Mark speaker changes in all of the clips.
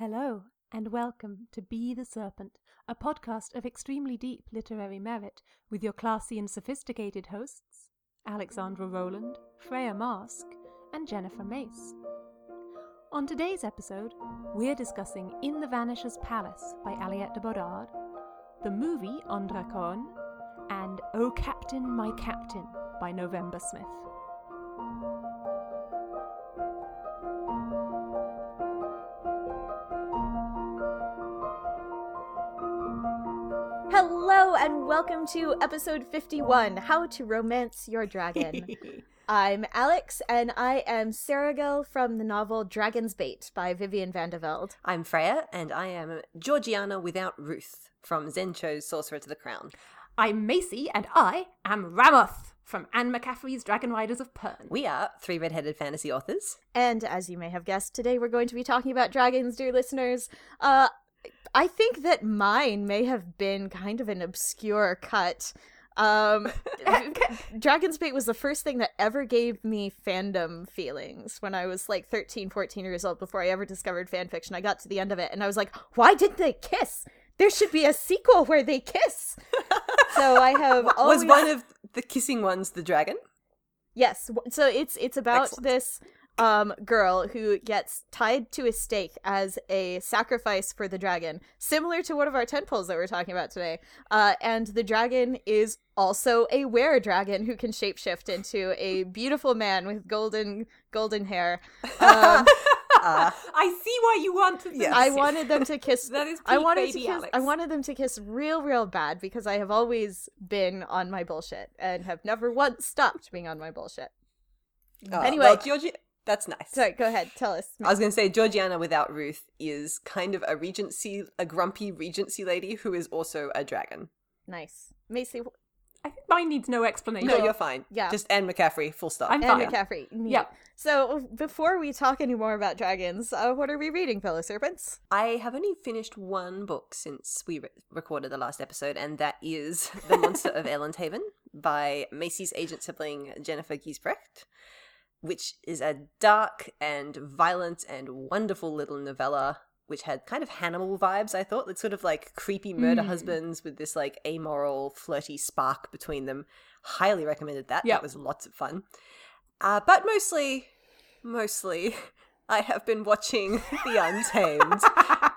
Speaker 1: Hello, and welcome to Be the Serpent, a podcast of extremely deep literary merit with your classy and sophisticated hosts, Alexandra Rowland, Freya Marske, and Jennifer Mace. On today's episode, we're discussing In the Vanisher's Palace by Aliette de Bodard, the movie On Drakon, and Oh Captain, My Captain by November Smith.
Speaker 2: Welcome to episode 51 How to Romance Your Dragon. I'm Alex and I am Saragel from the novel Dragon's Bait by Vivian Vande Velde.
Speaker 3: I'm Freya, and I am Georgiana without Ruth from Zen Cho's Sorcerer to the Crown.
Speaker 1: I'm Macy, and I am Ramoth from Anne McCaffrey's Dragon Riders of Pern.
Speaker 3: We are three red-headed fantasy authors.
Speaker 2: And as you may have guessed, today we're going to be talking about dragons, dear listeners. Uh, I think that mine may have been kind of an obscure cut. Um, Dragon's Bait was the first thing that ever gave me fandom feelings when I was like 13, 14 years old before I ever discovered fan fiction. I got to the end of it and I was like, why didn't they kiss? There should be a sequel where they kiss. so I have always...
Speaker 3: Was one of the kissing ones the dragon?
Speaker 2: Yes. So it's it's about
Speaker 3: Excellent.
Speaker 2: this um girl who gets tied to a stake as a sacrifice for the dragon, similar to one of our tent poles that we're talking about today. Uh and the dragon is also a were dragon who can shapeshift into a beautiful man with golden golden hair. Um,
Speaker 3: Uh,
Speaker 1: I see why you want to.
Speaker 3: Yes.
Speaker 2: I wanted them to kiss.
Speaker 1: That is
Speaker 2: I wanted to kiss.
Speaker 1: Alex.
Speaker 2: I wanted them to kiss real, real bad because I have always been on my bullshit and have never once stopped being on my bullshit.
Speaker 3: oh,
Speaker 2: Anyway.
Speaker 3: well, Georgi- that's nice.
Speaker 2: Sorry, go ahead. Tell us.
Speaker 3: I was going to say Georgiana without Ruth is kind of a regency, a grumpy regency lady who is also a dragon.
Speaker 2: Nice. Macy,
Speaker 1: I think mine needs no explanation.
Speaker 3: No, you're fine.
Speaker 2: Yeah.
Speaker 3: just Anne McCaffrey. Full stop.
Speaker 1: I'm
Speaker 2: and
Speaker 1: fine.
Speaker 2: McCaffrey. Neat.
Speaker 1: Yeah.
Speaker 2: So before we talk any more about dragons, uh, what are we reading, fellow serpents?
Speaker 3: I have only finished one book since we re- recorded the last episode, and that is The Monster of Elendhaven by Macy's agent sibling Jennifer Giesbrecht, which is a dark and violent and wonderful little novella, which had kind of Hannibal vibes, I thought. It's sort of like creepy murder
Speaker 1: Mm.
Speaker 3: husbands with this like amoral, flirty spark between them. Highly recommended that.
Speaker 1: Yep.
Speaker 3: That was lots of fun. Uh, but mostly, mostly, I have been watching The Untamed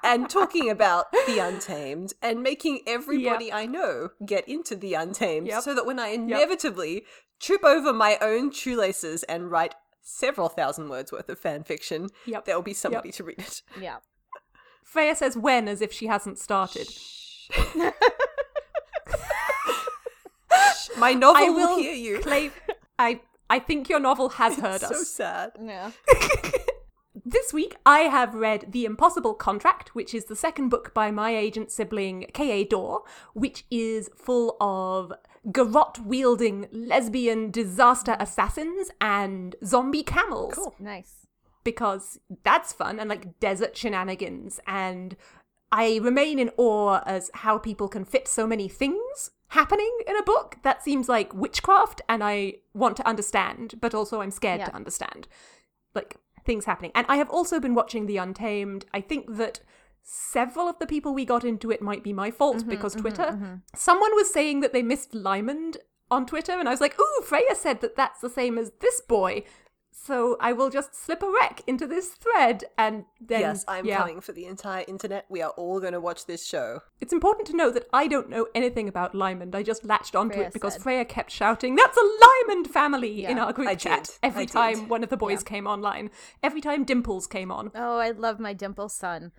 Speaker 3: and talking about The Untamed and making everybody I know get into The Untamed
Speaker 1: Yep.
Speaker 3: so that when I inevitably trip over my own shoelaces and write several thousand words worth of fan fiction,
Speaker 1: Yep.
Speaker 3: there will be somebody to read it.
Speaker 2: Yeah.
Speaker 1: Freya says when as if she hasn't started.
Speaker 3: My novel
Speaker 1: I
Speaker 3: will
Speaker 1: will
Speaker 3: hear you.
Speaker 1: claim. I I think your novel has heard
Speaker 3: so
Speaker 1: us.
Speaker 3: So sad.
Speaker 2: Yeah.
Speaker 1: This week, I have read The Impossible Contract, which is the second book by my agent sibling K.A. Doore, which is full of garrote wielding lesbian disaster assassins and zombie camels. Cool.
Speaker 2: Nice.
Speaker 1: Because that's fun and like desert shenanigans. And I remain in awe as how people can fit so many things happening in a book. That seems like witchcraft, and I want to understand, but also I'm scared
Speaker 2: Yeah.
Speaker 1: to understand. Like things happening. And I have also been watching The Untamed. I think that several of the people we got into it might be my fault mm-hmm, because mm-hmm, Twitter. Mm-hmm. Someone was saying that they missed Lymond on Twitter, and I was like, ooh, Freya said that that's the same as this boy. So I will just slip a wreck into this thread and then.
Speaker 3: yes, I'm
Speaker 1: yeah.
Speaker 3: coming for the entire internet. We are all going to watch this show.
Speaker 1: It's important to note that I don't know anything about Lymond. I just latched onto
Speaker 2: Freya
Speaker 1: it because
Speaker 2: said.
Speaker 1: Freya kept shouting, That's a Lymond family in our group
Speaker 3: I
Speaker 1: chat
Speaker 3: did.
Speaker 1: every
Speaker 3: I did.
Speaker 1: time one of the boys came online. Every time Dimples came on.
Speaker 2: Oh, I love my dimple son.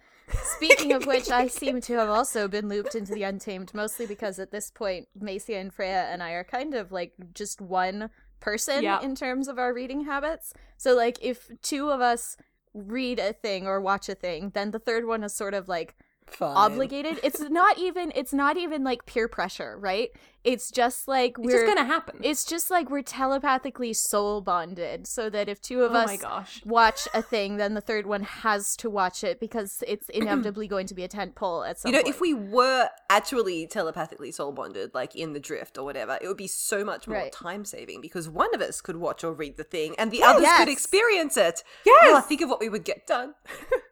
Speaker 2: Speaking of which, I seem to have also been looped into the Untamed, mostly because at this point, Macy and Freya and I are kind of like just one person
Speaker 1: Yeah.
Speaker 2: in terms of our reading habits. So, like, if two of us read a thing or watch a thing, then the third one is sort of like
Speaker 3: Fine.
Speaker 2: obligated. It's not even. It's not even like peer pressure, right? It's just like
Speaker 1: It's
Speaker 2: we're.
Speaker 1: just gonna happen.
Speaker 2: It's just like we're telepathically soul bonded, so that if two of
Speaker 1: oh
Speaker 2: us watch a thing, then the third one has to watch it because it's inevitably going to be a tent pole at some point.
Speaker 3: You know,
Speaker 2: point.
Speaker 3: if we were actually telepathically soul bonded, like in the drift or whatever, it would be so much more
Speaker 2: Right.
Speaker 3: time saving because one of us could watch or read the thing and the others
Speaker 2: Yes.
Speaker 3: could experience it.
Speaker 1: Yes!
Speaker 3: Oh, think of what we would get done.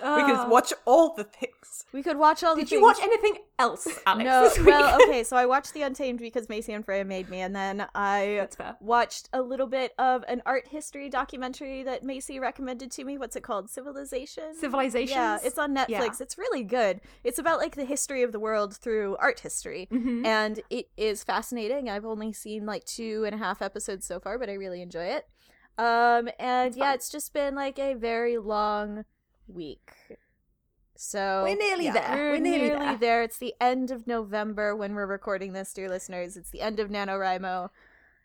Speaker 3: We could
Speaker 1: Ah.
Speaker 3: watch all the things.
Speaker 2: We could watch all the
Speaker 1: Did you watch anything else, Alex?
Speaker 2: No, well, okay, so I watched The Untamed because Macy and Freya made me, and then I watched a little bit of an art history documentary that Macy recommended to me. What's it called? Civilization?
Speaker 1: Civilization?
Speaker 2: Yeah, it's on Netflix.
Speaker 1: Yeah.
Speaker 2: It's really good. It's about like the history of the world through art history.
Speaker 1: Mhm.
Speaker 2: And it is fascinating. I've only seen like two and a half episodes so far, but I really enjoy it. Um, and yeah, it's just been like a very long week. So
Speaker 1: We're nearly
Speaker 2: yeah,
Speaker 1: there.
Speaker 2: We're,
Speaker 1: We're nearly
Speaker 2: nearly,
Speaker 1: there.
Speaker 2: there. It's the end of November when we're recording this, dear listeners. It's the end of NaNoWriMo.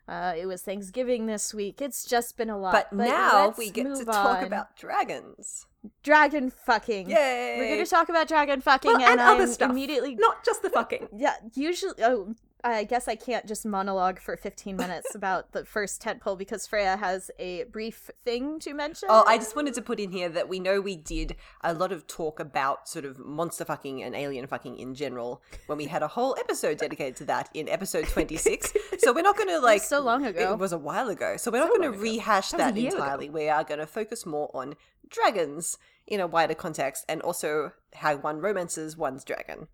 Speaker 2: Uh, it was Thanksgiving this week. It's just been a lot.
Speaker 3: But, now we get to talk
Speaker 2: on.
Speaker 3: about dragons.
Speaker 2: dragon fucking.
Speaker 3: Yay!
Speaker 2: We're going to talk about dragon fucking,
Speaker 1: Well, and,
Speaker 2: I'm
Speaker 1: other stuff.
Speaker 2: immediately
Speaker 1: Not just the fucking.
Speaker 2: yeah, usually. Oh, I guess I can't just monologue for 15 minutes about the first tentpole because Freya has a brief thing to mention.
Speaker 3: Oh, I just wanted to put in here that we know we did a lot of talk about sort of monster fucking and alien fucking in general when we had a whole episode dedicated to that in episode 26. so we're not going to like.
Speaker 2: so long ago.
Speaker 3: It was a while ago. So we're not
Speaker 1: So
Speaker 3: going
Speaker 1: long
Speaker 3: to rehash
Speaker 1: That
Speaker 3: that,
Speaker 1: year ago.
Speaker 3: entirely. We are going to focus more on dragons in a wider context and also how one romances one's dragon.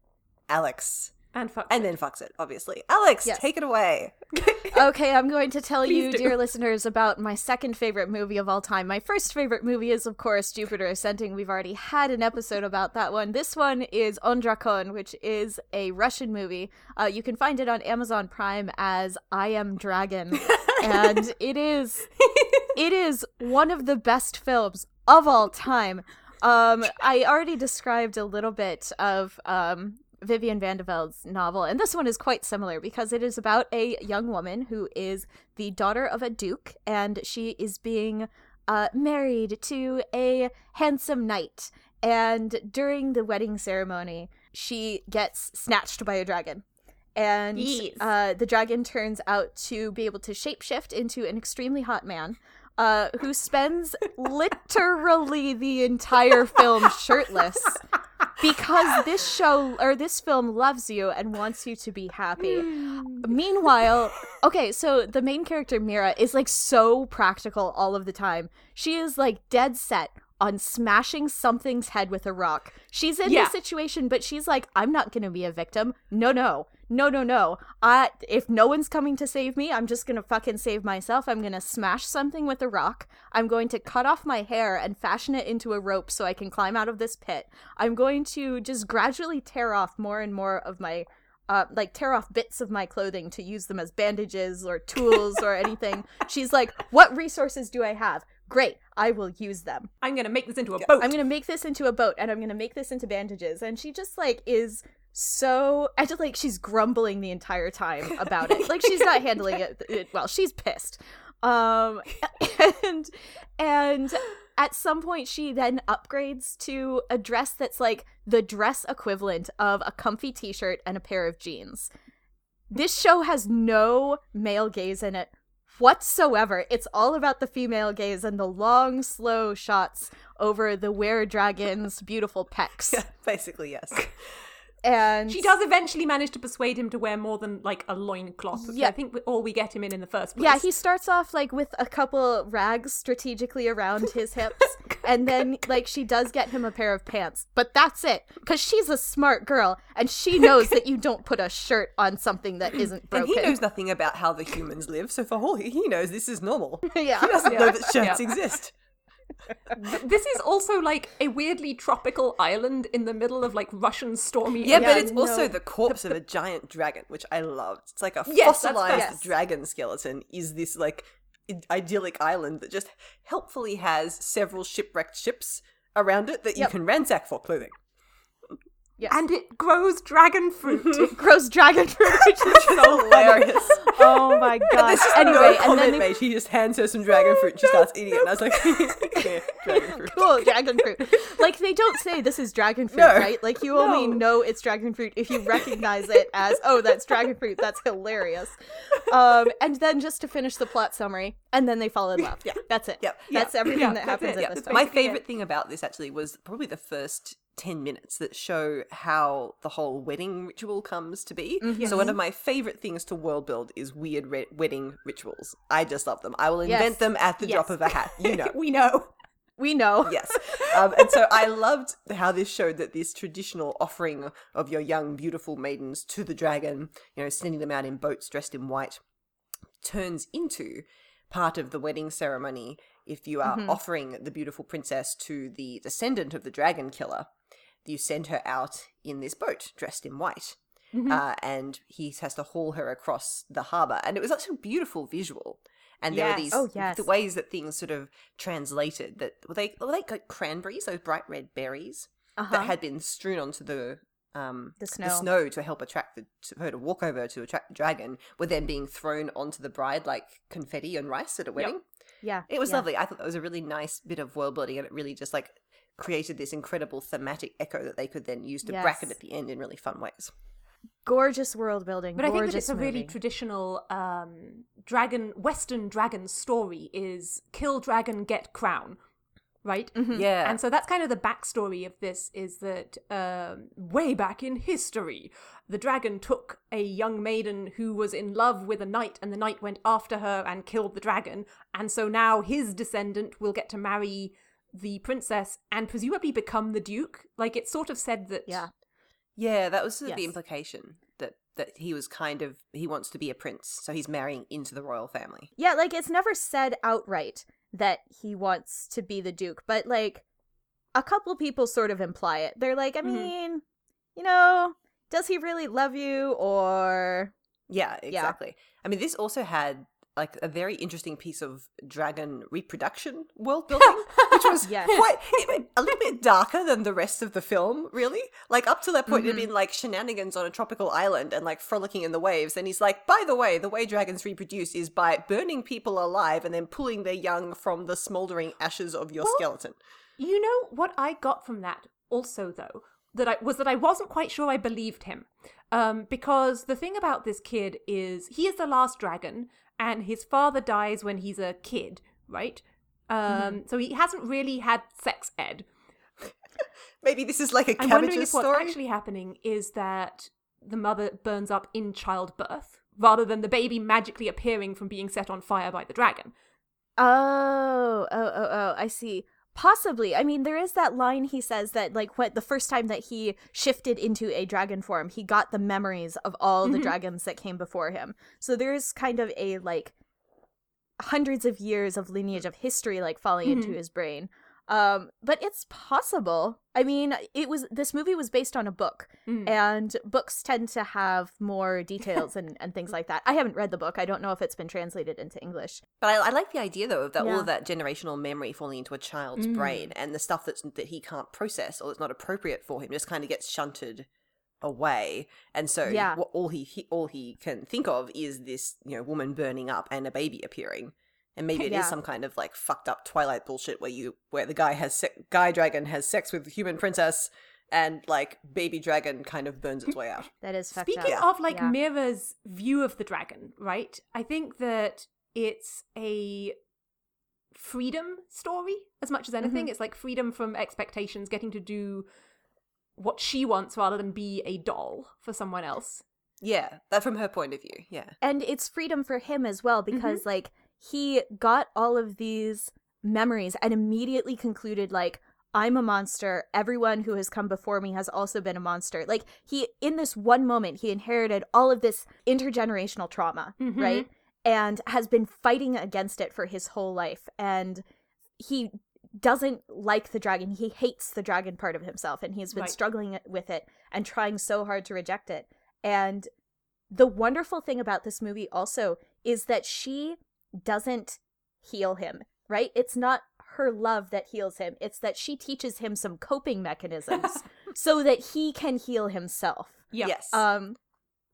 Speaker 3: Alex.
Speaker 1: And fuck.
Speaker 3: And then fucks it, obviously. Alex,
Speaker 2: Yes.
Speaker 3: take it away.
Speaker 2: okay, I'm going to tell
Speaker 1: Please
Speaker 2: you,
Speaker 1: do.
Speaker 2: dear listeners, about my second favorite movie of all time. My first favorite movie is, of course, Jupiter Ascending. We've already had an episode about that one. This one is On Drakon, which is a Russian movie. Uh, you can find it on Amazon Prime as I Am Dragon, and it is it is one of the best films of all time. Um, I already described a little bit of um, Vivian Vande Velde's novel, and this one is quite similar because it is about a young woman who is the daughter of a duke, and she is being uh, married to a handsome knight. And during the wedding ceremony, she gets snatched by a dragon. And uh, the dragon turns out to be able to shapeshift into an extremely hot man uh, who spends literally the entire film shirtless because this show or this film loves you and wants you to be happy. Hmm. Meanwhile, okay, so the main character Mira is like so practical all of the time. She is like dead set on smashing something's head with a rock. She's in
Speaker 1: Yeah.
Speaker 2: this situation, but she's like, I'm not gonna be a victim. No, no. No, no, no. I if no one's coming to save me, I'm just gonna fucking save myself. I'm gonna smash something with a rock. I'm going to cut off my hair and fashion it into a rope so I can climb out of this pit. I'm going to just gradually tear off more and more of my uh, like tear off bits of my clothing to use them as bandages or tools or anything. She's like, "What resources do I have? Great, I will use them.
Speaker 1: I'm gonna make this into a boat.
Speaker 2: I'm gonna make this into a boat, and I'm gonna make this into bandages." And she just like is so, I just like she's grumbling the entire time about it. Like she's not handling it, it well. She's pissed. Um, and and at some point she then upgrades to a dress that's like the dress equivalent of a comfy t-shirt and a pair of jeans. This show has no male gaze in it whatsoever. It's all about the female gaze and the long, slow shots over the were dragon's beautiful pecs.
Speaker 3: Yeah, basically, yes.
Speaker 2: And
Speaker 1: She does eventually manage to persuade him to wear more than like a loincloth, which
Speaker 2: Yeah.
Speaker 1: I think we- all we get him in in the first place.
Speaker 2: Yeah, he starts off like with a couple rags strategically around his hips, and then like she does get him a pair of pants, but that's it. Because she's a smart girl, and she knows that you don't put a shirt on something that isn't
Speaker 3: And
Speaker 2: broken.
Speaker 3: he knows nothing about how the humans live, so for all he he knows, this is normal.
Speaker 2: yeah,
Speaker 3: He doesn't
Speaker 1: Yeah.
Speaker 3: know that shirts
Speaker 1: Yeah.
Speaker 3: exist.
Speaker 1: Th- this is also like a weirdly tropical island in the middle of like Russian stormy.
Speaker 3: Yeah,
Speaker 2: Yeah,
Speaker 3: but it's also
Speaker 2: no.
Speaker 3: the corpse of a giant dragon, which I loved. It's like a
Speaker 1: Yes,
Speaker 3: fossilized.
Speaker 2: Yes.
Speaker 3: dragon skeleton is this like idyllic island that just helpfully has several shipwrecked ships around it that you can ransack for clothing.
Speaker 2: Yes.
Speaker 1: and it grows dragon fruit.
Speaker 2: it grows dragon fruit, which is so
Speaker 3: Hilarious.
Speaker 2: Oh my god.
Speaker 3: There's just
Speaker 2: Anyway,
Speaker 3: no
Speaker 2: and then they
Speaker 3: made. He just hands her some dragon fruit and she starts eating it. And I was like, yeah, dragon fruit.
Speaker 2: cool dragon fruit. Like they don't say this is dragon fruit,
Speaker 3: No.
Speaker 2: right? Like you only
Speaker 1: No.
Speaker 2: know it's dragon fruit if you recognize it as oh that's dragon fruit. That's hilarious. Um, and then just to finish the plot summary, and then they fall in love. Yeah, that's it.
Speaker 3: Yep.
Speaker 2: that's
Speaker 1: Yeah.
Speaker 2: everything
Speaker 1: Yeah,
Speaker 2: that
Speaker 1: that's
Speaker 2: happens
Speaker 1: it.
Speaker 2: at
Speaker 1: Yeah,
Speaker 2: this point.
Speaker 3: My favorite thing about this actually was probably the first 10 minutes that show how the whole wedding ritual comes to be.
Speaker 2: Mm-hmm.
Speaker 3: So, one of my favorite things to world build is weird re- wedding rituals. I just love them. I will invent
Speaker 2: Yes.
Speaker 3: them at the drop of a hat. You know.
Speaker 1: we know.
Speaker 2: We know.
Speaker 3: yes. Um, and so I loved how this showed that this traditional offering of your young, beautiful maidens to the dragon, you know, sending them out in boats dressed in white, turns into part of the wedding ceremony if you are
Speaker 2: Mhm.
Speaker 3: offering the beautiful princess to the descendant of the dragon killer. You send her out in this boat dressed in white.
Speaker 1: Mhm.
Speaker 3: Uh, and he has to haul her across the harbor. And it was such a beautiful visual. And there were these
Speaker 2: Oh, yes.
Speaker 3: the ways that things sort of translated that were they were they like cranberries, those bright red berries
Speaker 2: Uh-huh.
Speaker 3: that had been strewn onto the um
Speaker 2: The
Speaker 3: the
Speaker 2: snow.
Speaker 3: snow to help attract the, to her to walk over to attract the dragon were then being thrown onto the bride like confetti and rice at a wedding.
Speaker 2: yeah.
Speaker 3: It was
Speaker 2: yeah.
Speaker 3: lovely. I thought that was a really nice bit of world building and it really just like created this incredible thematic echo that they could then use to bracket at the end in really fun ways.
Speaker 2: Gorgeous world building.
Speaker 1: But I think that it's a really traditional um, dragon, Western dragon story is kill dragon, get crown, right?
Speaker 2: Mhm.
Speaker 3: Yeah.
Speaker 1: And so that's kind of the backstory of this is that um, way back in history, the dragon took a young maiden who was in love with a knight, and the knight went after her and killed the dragon. And so now his descendant will get to marry the princess and presumably become the duke. Like it's sort of said that.
Speaker 2: Yeah.
Speaker 3: Yeah, that was sort of the implication that that he was kind of he wants to be a prince, so he's marrying into the royal family.
Speaker 2: Yeah, like it's never said outright that he wants to be the duke, but like a couple people sort of imply it. They're like, I
Speaker 1: Mhm.
Speaker 2: mean, you know, does he really love you or
Speaker 3: Yeah, exactly. I mean, this also had like a very interesting piece of dragon reproduction world building, which was
Speaker 2: Yes.
Speaker 3: quite a little bit darker than the rest of the film. Really, like up to that point,
Speaker 2: Mhm.
Speaker 3: it'd been like shenanigans on a tropical island and like frolicking in the waves. And he's like, by the way, the way dragons reproduce is by burning people alive and then pulling their young from the smoldering ashes of your
Speaker 1: Well,
Speaker 3: skeleton.
Speaker 1: You know what I got from that also though that I was that I wasn't quite sure I believed him. Um because the thing about this kid is he is the last dragon and his father dies when he's a kid, right? Um so he hasn't really had sex ed.
Speaker 3: Maybe this is like a
Speaker 1: I'm wondering if what's actually happening is that the mother burns up in childbirth rather than the baby magically appearing from being set on fire by the dragon.
Speaker 2: Oh, oh, oh, oh, I see. Possibly. I mean, there is that line he says that, like, what the first time that he shifted into a dragon form, he got the memories of all the
Speaker 1: Mhm.
Speaker 2: dragons that came before him. So there's kind of a, like, hundreds of years of lineage of history, like, falling into
Speaker 1: Mhm.
Speaker 2: his brain. Um, but it's possible. I mean, it was, this movie was based on a book,
Speaker 1: Mm.
Speaker 2: and books tend to have more details and, and things like that. I haven't read the book. I don't know if it's been translated into English.
Speaker 3: But I, I like the idea though of that all of that generational memory falling into a child's
Speaker 1: Mm.
Speaker 3: brain and the stuff that's that he can't process or that's not appropriate for him just kind of gets shunted away. And so
Speaker 2: Yeah.
Speaker 3: what, all he, he all he can think of is this you know woman burning up and a baby appearing. And maybe it is
Speaker 2: Yeah.
Speaker 3: some kind of like fucked up Twilight bullshit where you where the guy has se- guy dragon has sex with the human princess and like baby dragon kind of burns its way out.
Speaker 2: That is fucked
Speaker 1: Speaking
Speaker 2: up.
Speaker 1: of like
Speaker 2: Yeah.
Speaker 1: Mira's view of the dragon, right? I think that it's a freedom story as much as anything.
Speaker 2: Mm-hmm.
Speaker 1: It's like freedom from expectations, getting to do what she wants rather than be a doll for someone else.
Speaker 3: Yeah, that from her point of view. Yeah.
Speaker 2: and it's freedom for him as well
Speaker 1: Mm-hmm.
Speaker 2: because like he got all of these memories and immediately concluded like I'm a monster. Everyone who has come before me has also been a monster. Like he in this one moment he inherited all of this intergenerational trauma,
Speaker 1: Mhm.
Speaker 2: right? And has been fighting against it for his whole life and he doesn't like the dragon. He hates the dragon part of himself and he's been
Speaker 1: Right.
Speaker 2: struggling with it and trying so hard to reject it. And the wonderful thing about this movie also is that she doesn't heal him, right? It's not her love that heals him. It's that she teaches him some coping mechanisms so that he can heal himself.
Speaker 1: Yeah.
Speaker 3: Yes.
Speaker 2: Um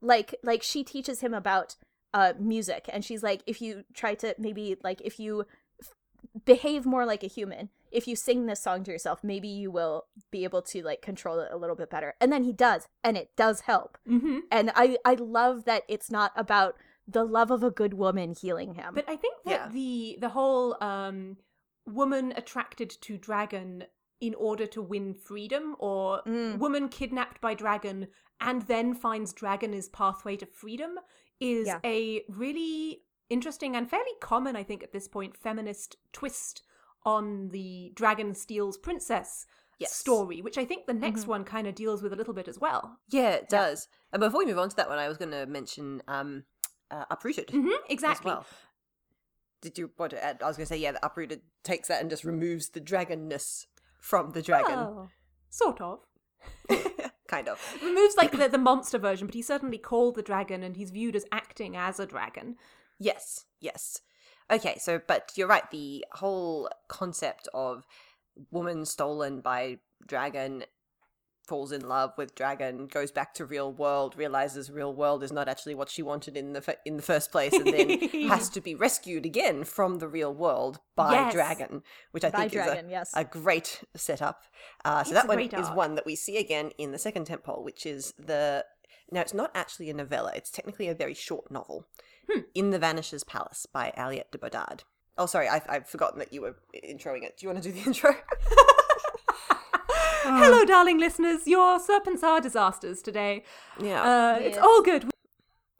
Speaker 2: like like she teaches him about uh music and she's like if you try to maybe like if you f- behave more like a human, if you sing this song to yourself, maybe you will be able to like control it a little bit better. And then he does, and it does help
Speaker 1: Mm-hmm.
Speaker 2: and i i love that it's not about the love of a good woman healing him
Speaker 1: But I think that
Speaker 3: Yeah.
Speaker 1: the the whole um, woman attracted to dragon in order to win freedom, or
Speaker 2: Mm.
Speaker 1: woman kidnapped by dragon and then finds dragon as pathway to freedom, is
Speaker 2: Yeah.
Speaker 1: a really interesting and fairly common, I think, at this point, feminist twist on the Dragon Steals Princess
Speaker 3: Yes.
Speaker 1: story, which I think the next
Speaker 2: Mhm.
Speaker 1: one kind of deals with a little bit as well.
Speaker 3: Yeah, it does. And before we move on to that one, I was going to mention um, uh, Uprooted
Speaker 1: hmm
Speaker 3: as
Speaker 1: exactly.
Speaker 3: well. Did you want to add? I was going to say, yeah, the Uprooted takes that and just removes the dragonness from the dragon.
Speaker 1: Oh, sort of.
Speaker 3: kind of.
Speaker 1: Removes like the, the monster version, but he's certainly called the dragon and he's viewed as acting as a dragon.
Speaker 3: Yes, yes. Okay, so but you're right. The whole concept of woman stolen by dragon falls in love with dragon goes back to real world realizes real world is not actually what she wanted in the f- in the first place and then has to be rescued again from the real world by
Speaker 1: Yes.
Speaker 3: dragon which i
Speaker 2: By
Speaker 3: think
Speaker 2: dragon,
Speaker 3: is a,
Speaker 2: yes.
Speaker 3: a great setup uh, so that one is one that we see again in the second temple which is the now it's not actually a novella it's technically a very short novel
Speaker 1: Hmm.
Speaker 3: in the Vanisher's Palace by Aliette de Bodard. Oh, sorry, I, I've forgotten that you were introing it. Do you want to do the intro?
Speaker 1: Hello, darling listeners. Your serpents are disasters today.
Speaker 3: yeah,
Speaker 1: Uh, It's all good.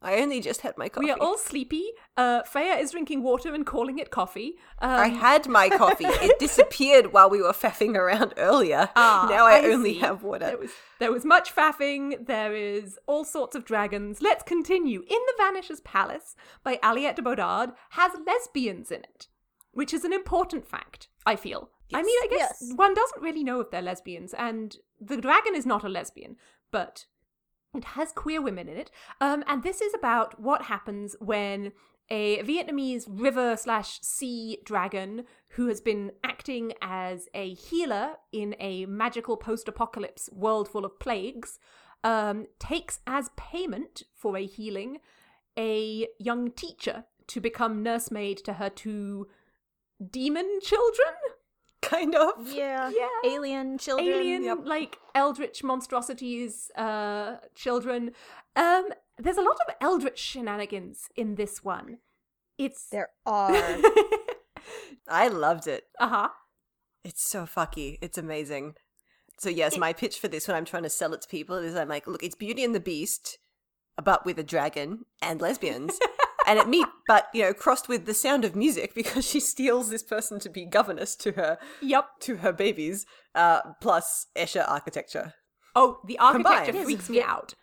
Speaker 3: I only just had my coffee.
Speaker 1: We are all sleepy. Uh, Freya is drinking water and calling it coffee. Um,
Speaker 3: I had my coffee. It disappeared while we were faffing around earlier.
Speaker 1: Ah,
Speaker 3: now I,
Speaker 1: I
Speaker 3: only
Speaker 1: see.
Speaker 3: have water.
Speaker 1: There was there was much faffing. There is all sorts of dragons. Let's continue. In the Vanisher's Palace by Aliette de Bodard has lesbians in it, which is an important fact. I feel. I mean, I guess
Speaker 2: Yes.
Speaker 1: one doesn't really know if they're lesbians, and the dragon is not a lesbian, but it has queer women in it. Um, and this is about what happens when a Vietnamese river slash sea dragon who has been acting as a healer in a magical post apocalypse world full of plagues um, takes as payment for a healing a young teacher to become nursemaid to her two demon children?
Speaker 3: Kind of.
Speaker 2: Yeah.
Speaker 1: Yeah
Speaker 2: Alien children.
Speaker 1: alien
Speaker 3: Yep.
Speaker 1: like eldritch monstrosities uh children um there's a lot of eldritch shenanigans in this one it's
Speaker 2: There are.
Speaker 3: I loved it.
Speaker 1: uh-huh
Speaker 3: It's so fucky. It's amazing. So yes, my pitch for this when I'm trying to sell it to people is I'm like, look, it's Beauty and the Beast, but with a dragon and lesbians. and it meet but you know, crossed with the sound of music because she steals this person to be governess to her
Speaker 1: yep
Speaker 3: to her babies, uh, plus Escher architecture.
Speaker 1: oh the architecture
Speaker 3: Combined.
Speaker 1: freaks me out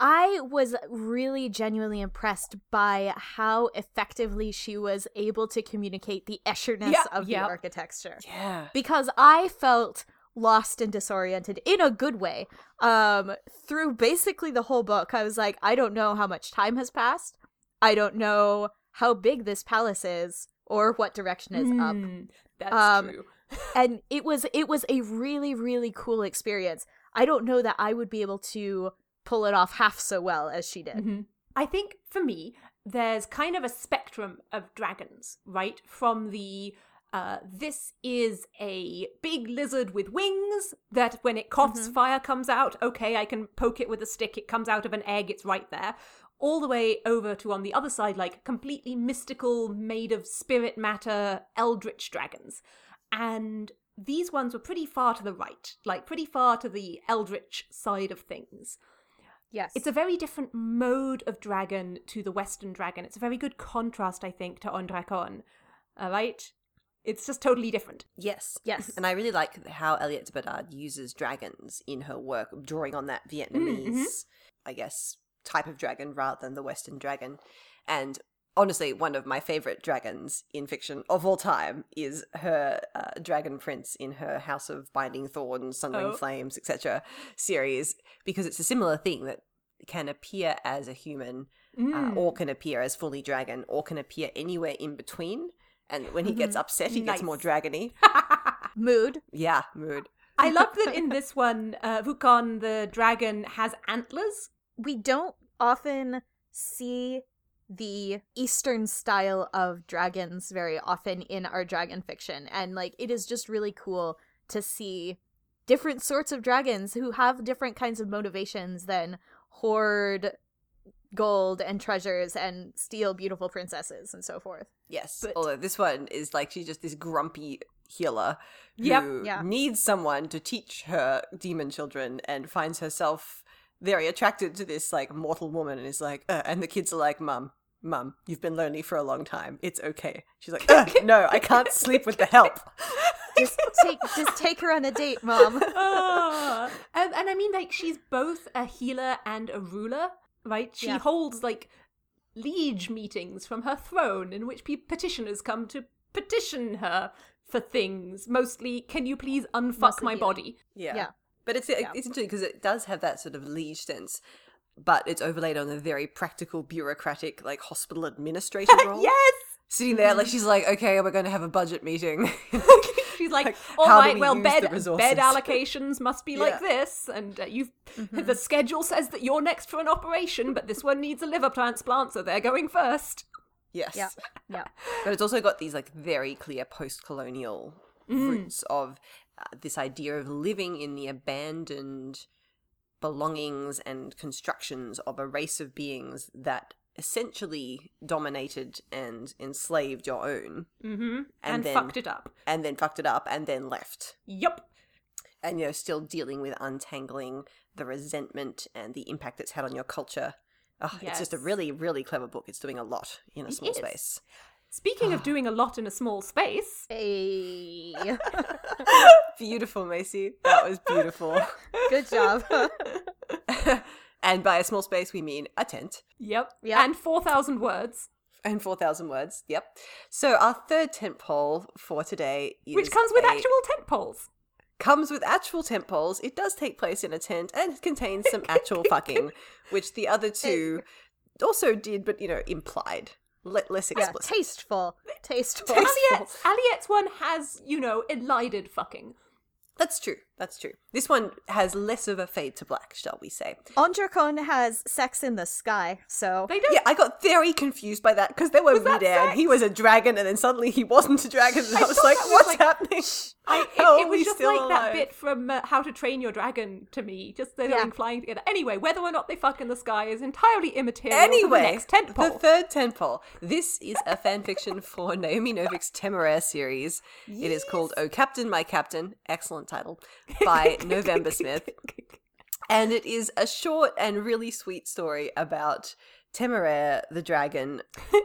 Speaker 2: I was really genuinely impressed by how effectively she was able to communicate the Escherness
Speaker 1: Yeah,
Speaker 2: of
Speaker 1: yeah.
Speaker 2: the architecture.
Speaker 3: Yeah.
Speaker 2: Because I felt lost and disoriented in a good way. Um through basically the whole book. I was like, I don't know how much time has passed. I don't know how big this palace is or what direction is up.
Speaker 1: Mm, that's
Speaker 2: Um,
Speaker 1: true
Speaker 2: and it was it was a really really cool experience. I don't know that I would be able to pull it off half so well as she did.
Speaker 1: Mhm. I think for me, there's kind of a spectrum of dragons, right? From the uh, this is a big lizard with wings that when it coughs, fire comes out. Okay, I can poke it with a stick. It comes out of an egg. It's right there. All the way over to on the other side, like completely mystical, made of spirit matter, eldritch dragons. And these ones were pretty far to the right, like pretty far to the eldritch side of things.
Speaker 2: Yes.
Speaker 1: It's a very different mode of dragon to the Western dragon. It's a very good contrast, I think, to Ondrakon. All right? It's just totally different.
Speaker 3: Yes.
Speaker 2: Yes.
Speaker 3: And I really like how de Bodard uses dragons in her work, drawing on that mm-hmm. Vietnamese, I guess, type of dragon rather than the Western dragon. And honestly, one of my favorite dragons in fiction of all time is her uh, Dragon Prince in her House of Binding Thorns, Sundering
Speaker 1: Oh.
Speaker 3: Flames, etc. series, because it's a similar thing that can appear as a human uh,
Speaker 1: Mm.
Speaker 3: or can appear as fully dragon or can appear anywhere in between. And when he gets upset, he gets more dragony.
Speaker 2: mood.
Speaker 3: Yeah, mood.
Speaker 1: I love that in this one, uh, Vu Côn the dragon has antlers.
Speaker 2: We don't often see the eastern style of dragons very often in our dragon fiction and like it is just really cool to see different sorts of dragons who have different kinds of motivations than hoard gold and treasures and steal beautiful princesses and so forth.
Speaker 3: Yes.
Speaker 1: But-
Speaker 3: Although this one is like she's just this grumpy healer who
Speaker 1: Yep.
Speaker 2: Yeah.
Speaker 3: needs someone to teach her demon children and finds herself very attracted to this like mortal woman and is like uh, and the kids are like mum Mum, you've been lonely for a long time. It's okay. She's like, "Ugh, no, I can't sleep with the help.
Speaker 2: Just take just take her on a date, mom.
Speaker 1: Ah. and, and I mean, like, she's both a healer and a ruler, right? She
Speaker 2: Yeah.
Speaker 1: holds, like, liege meetings from her throne in which pe- petitioners come to petition her for things. Mostly, can you please unfuck
Speaker 2: Mostly
Speaker 1: my
Speaker 2: healing.
Speaker 1: body?
Speaker 3: Yeah.
Speaker 2: Yeah.
Speaker 3: But it's it's interesting because it does have that sort of liege sense, but it's overlaid on a very practical, bureaucratic, like hospital administrator role.
Speaker 1: yes!
Speaker 3: Sitting there, like she's like, okay, we're going to have a budget meeting.
Speaker 1: She's like,
Speaker 3: Like,
Speaker 1: all right,
Speaker 3: we
Speaker 1: well, bed bed allocations must be like this, and uh, you've the schedule says that you're next for an operation, but this one needs a liver transplant, so they're going first.
Speaker 3: yes.
Speaker 2: Yeah. Yeah.
Speaker 3: But it's also got these like very clear post-colonial
Speaker 1: Mm.
Speaker 3: roots of this idea of living in the abandoned belongings and constructions of a race of beings that essentially dominated and enslaved your own.
Speaker 1: Mm-hmm. And,
Speaker 3: And then-
Speaker 1: fucked it up.
Speaker 3: and then fucked it up and then left.
Speaker 1: Yep
Speaker 3: and you're still dealing with untangling the resentment and the impact it's had on your culture. Oh, it's just a really really clever book. It's doing a lot in a
Speaker 1: It
Speaker 3: small
Speaker 1: is.
Speaker 3: space
Speaker 1: Speaking of ah. doing a lot in a small space,
Speaker 2: Hey.
Speaker 3: beautiful macy. That was beautiful.
Speaker 2: Good job.
Speaker 3: and by a small space we mean a tent.
Speaker 1: Yep,
Speaker 2: Yep.
Speaker 1: and four thousand words,
Speaker 3: and 4000 words yep. So our third tent pole for today is
Speaker 1: which comes with
Speaker 3: a-
Speaker 1: actual tent poles.
Speaker 3: comes with actual tent poles. It does take place in a tent and contains some actual fucking which the other two also did but you know implied Le- less
Speaker 2: yeah,
Speaker 3: explicit
Speaker 2: tasteful. Tasteful.
Speaker 1: Aliette's, Aliette's one has, you know, elided fucking.
Speaker 3: That's true. That's true. This one has less of a fade to black, shall we say?
Speaker 2: On Drakon has sex in the sky, so
Speaker 1: They don't.
Speaker 3: Yeah, I got very confused by that because they were
Speaker 1: that
Speaker 3: midair and he was a dragon and then suddenly he wasn't a dragon and I,
Speaker 1: I
Speaker 3: was like,
Speaker 1: was
Speaker 3: what's
Speaker 1: like-
Speaker 3: happening?
Speaker 1: I, it,
Speaker 3: How
Speaker 1: it was just
Speaker 3: still
Speaker 1: like that bit from uh, How to Train Your Dragon to me. Just they're
Speaker 2: Yeah.
Speaker 1: flying together. Anyway, whether or not they fuck in the sky is entirely immaterial. to the
Speaker 3: Anyway,
Speaker 1: next tent
Speaker 3: the third tentpole. This is a fan fiction for Naomi Novik's Temeraire series. It is called Oh Captain, My Captain. Excellent title. By November Smith. And it is a short and really sweet story about Temeraire the dragon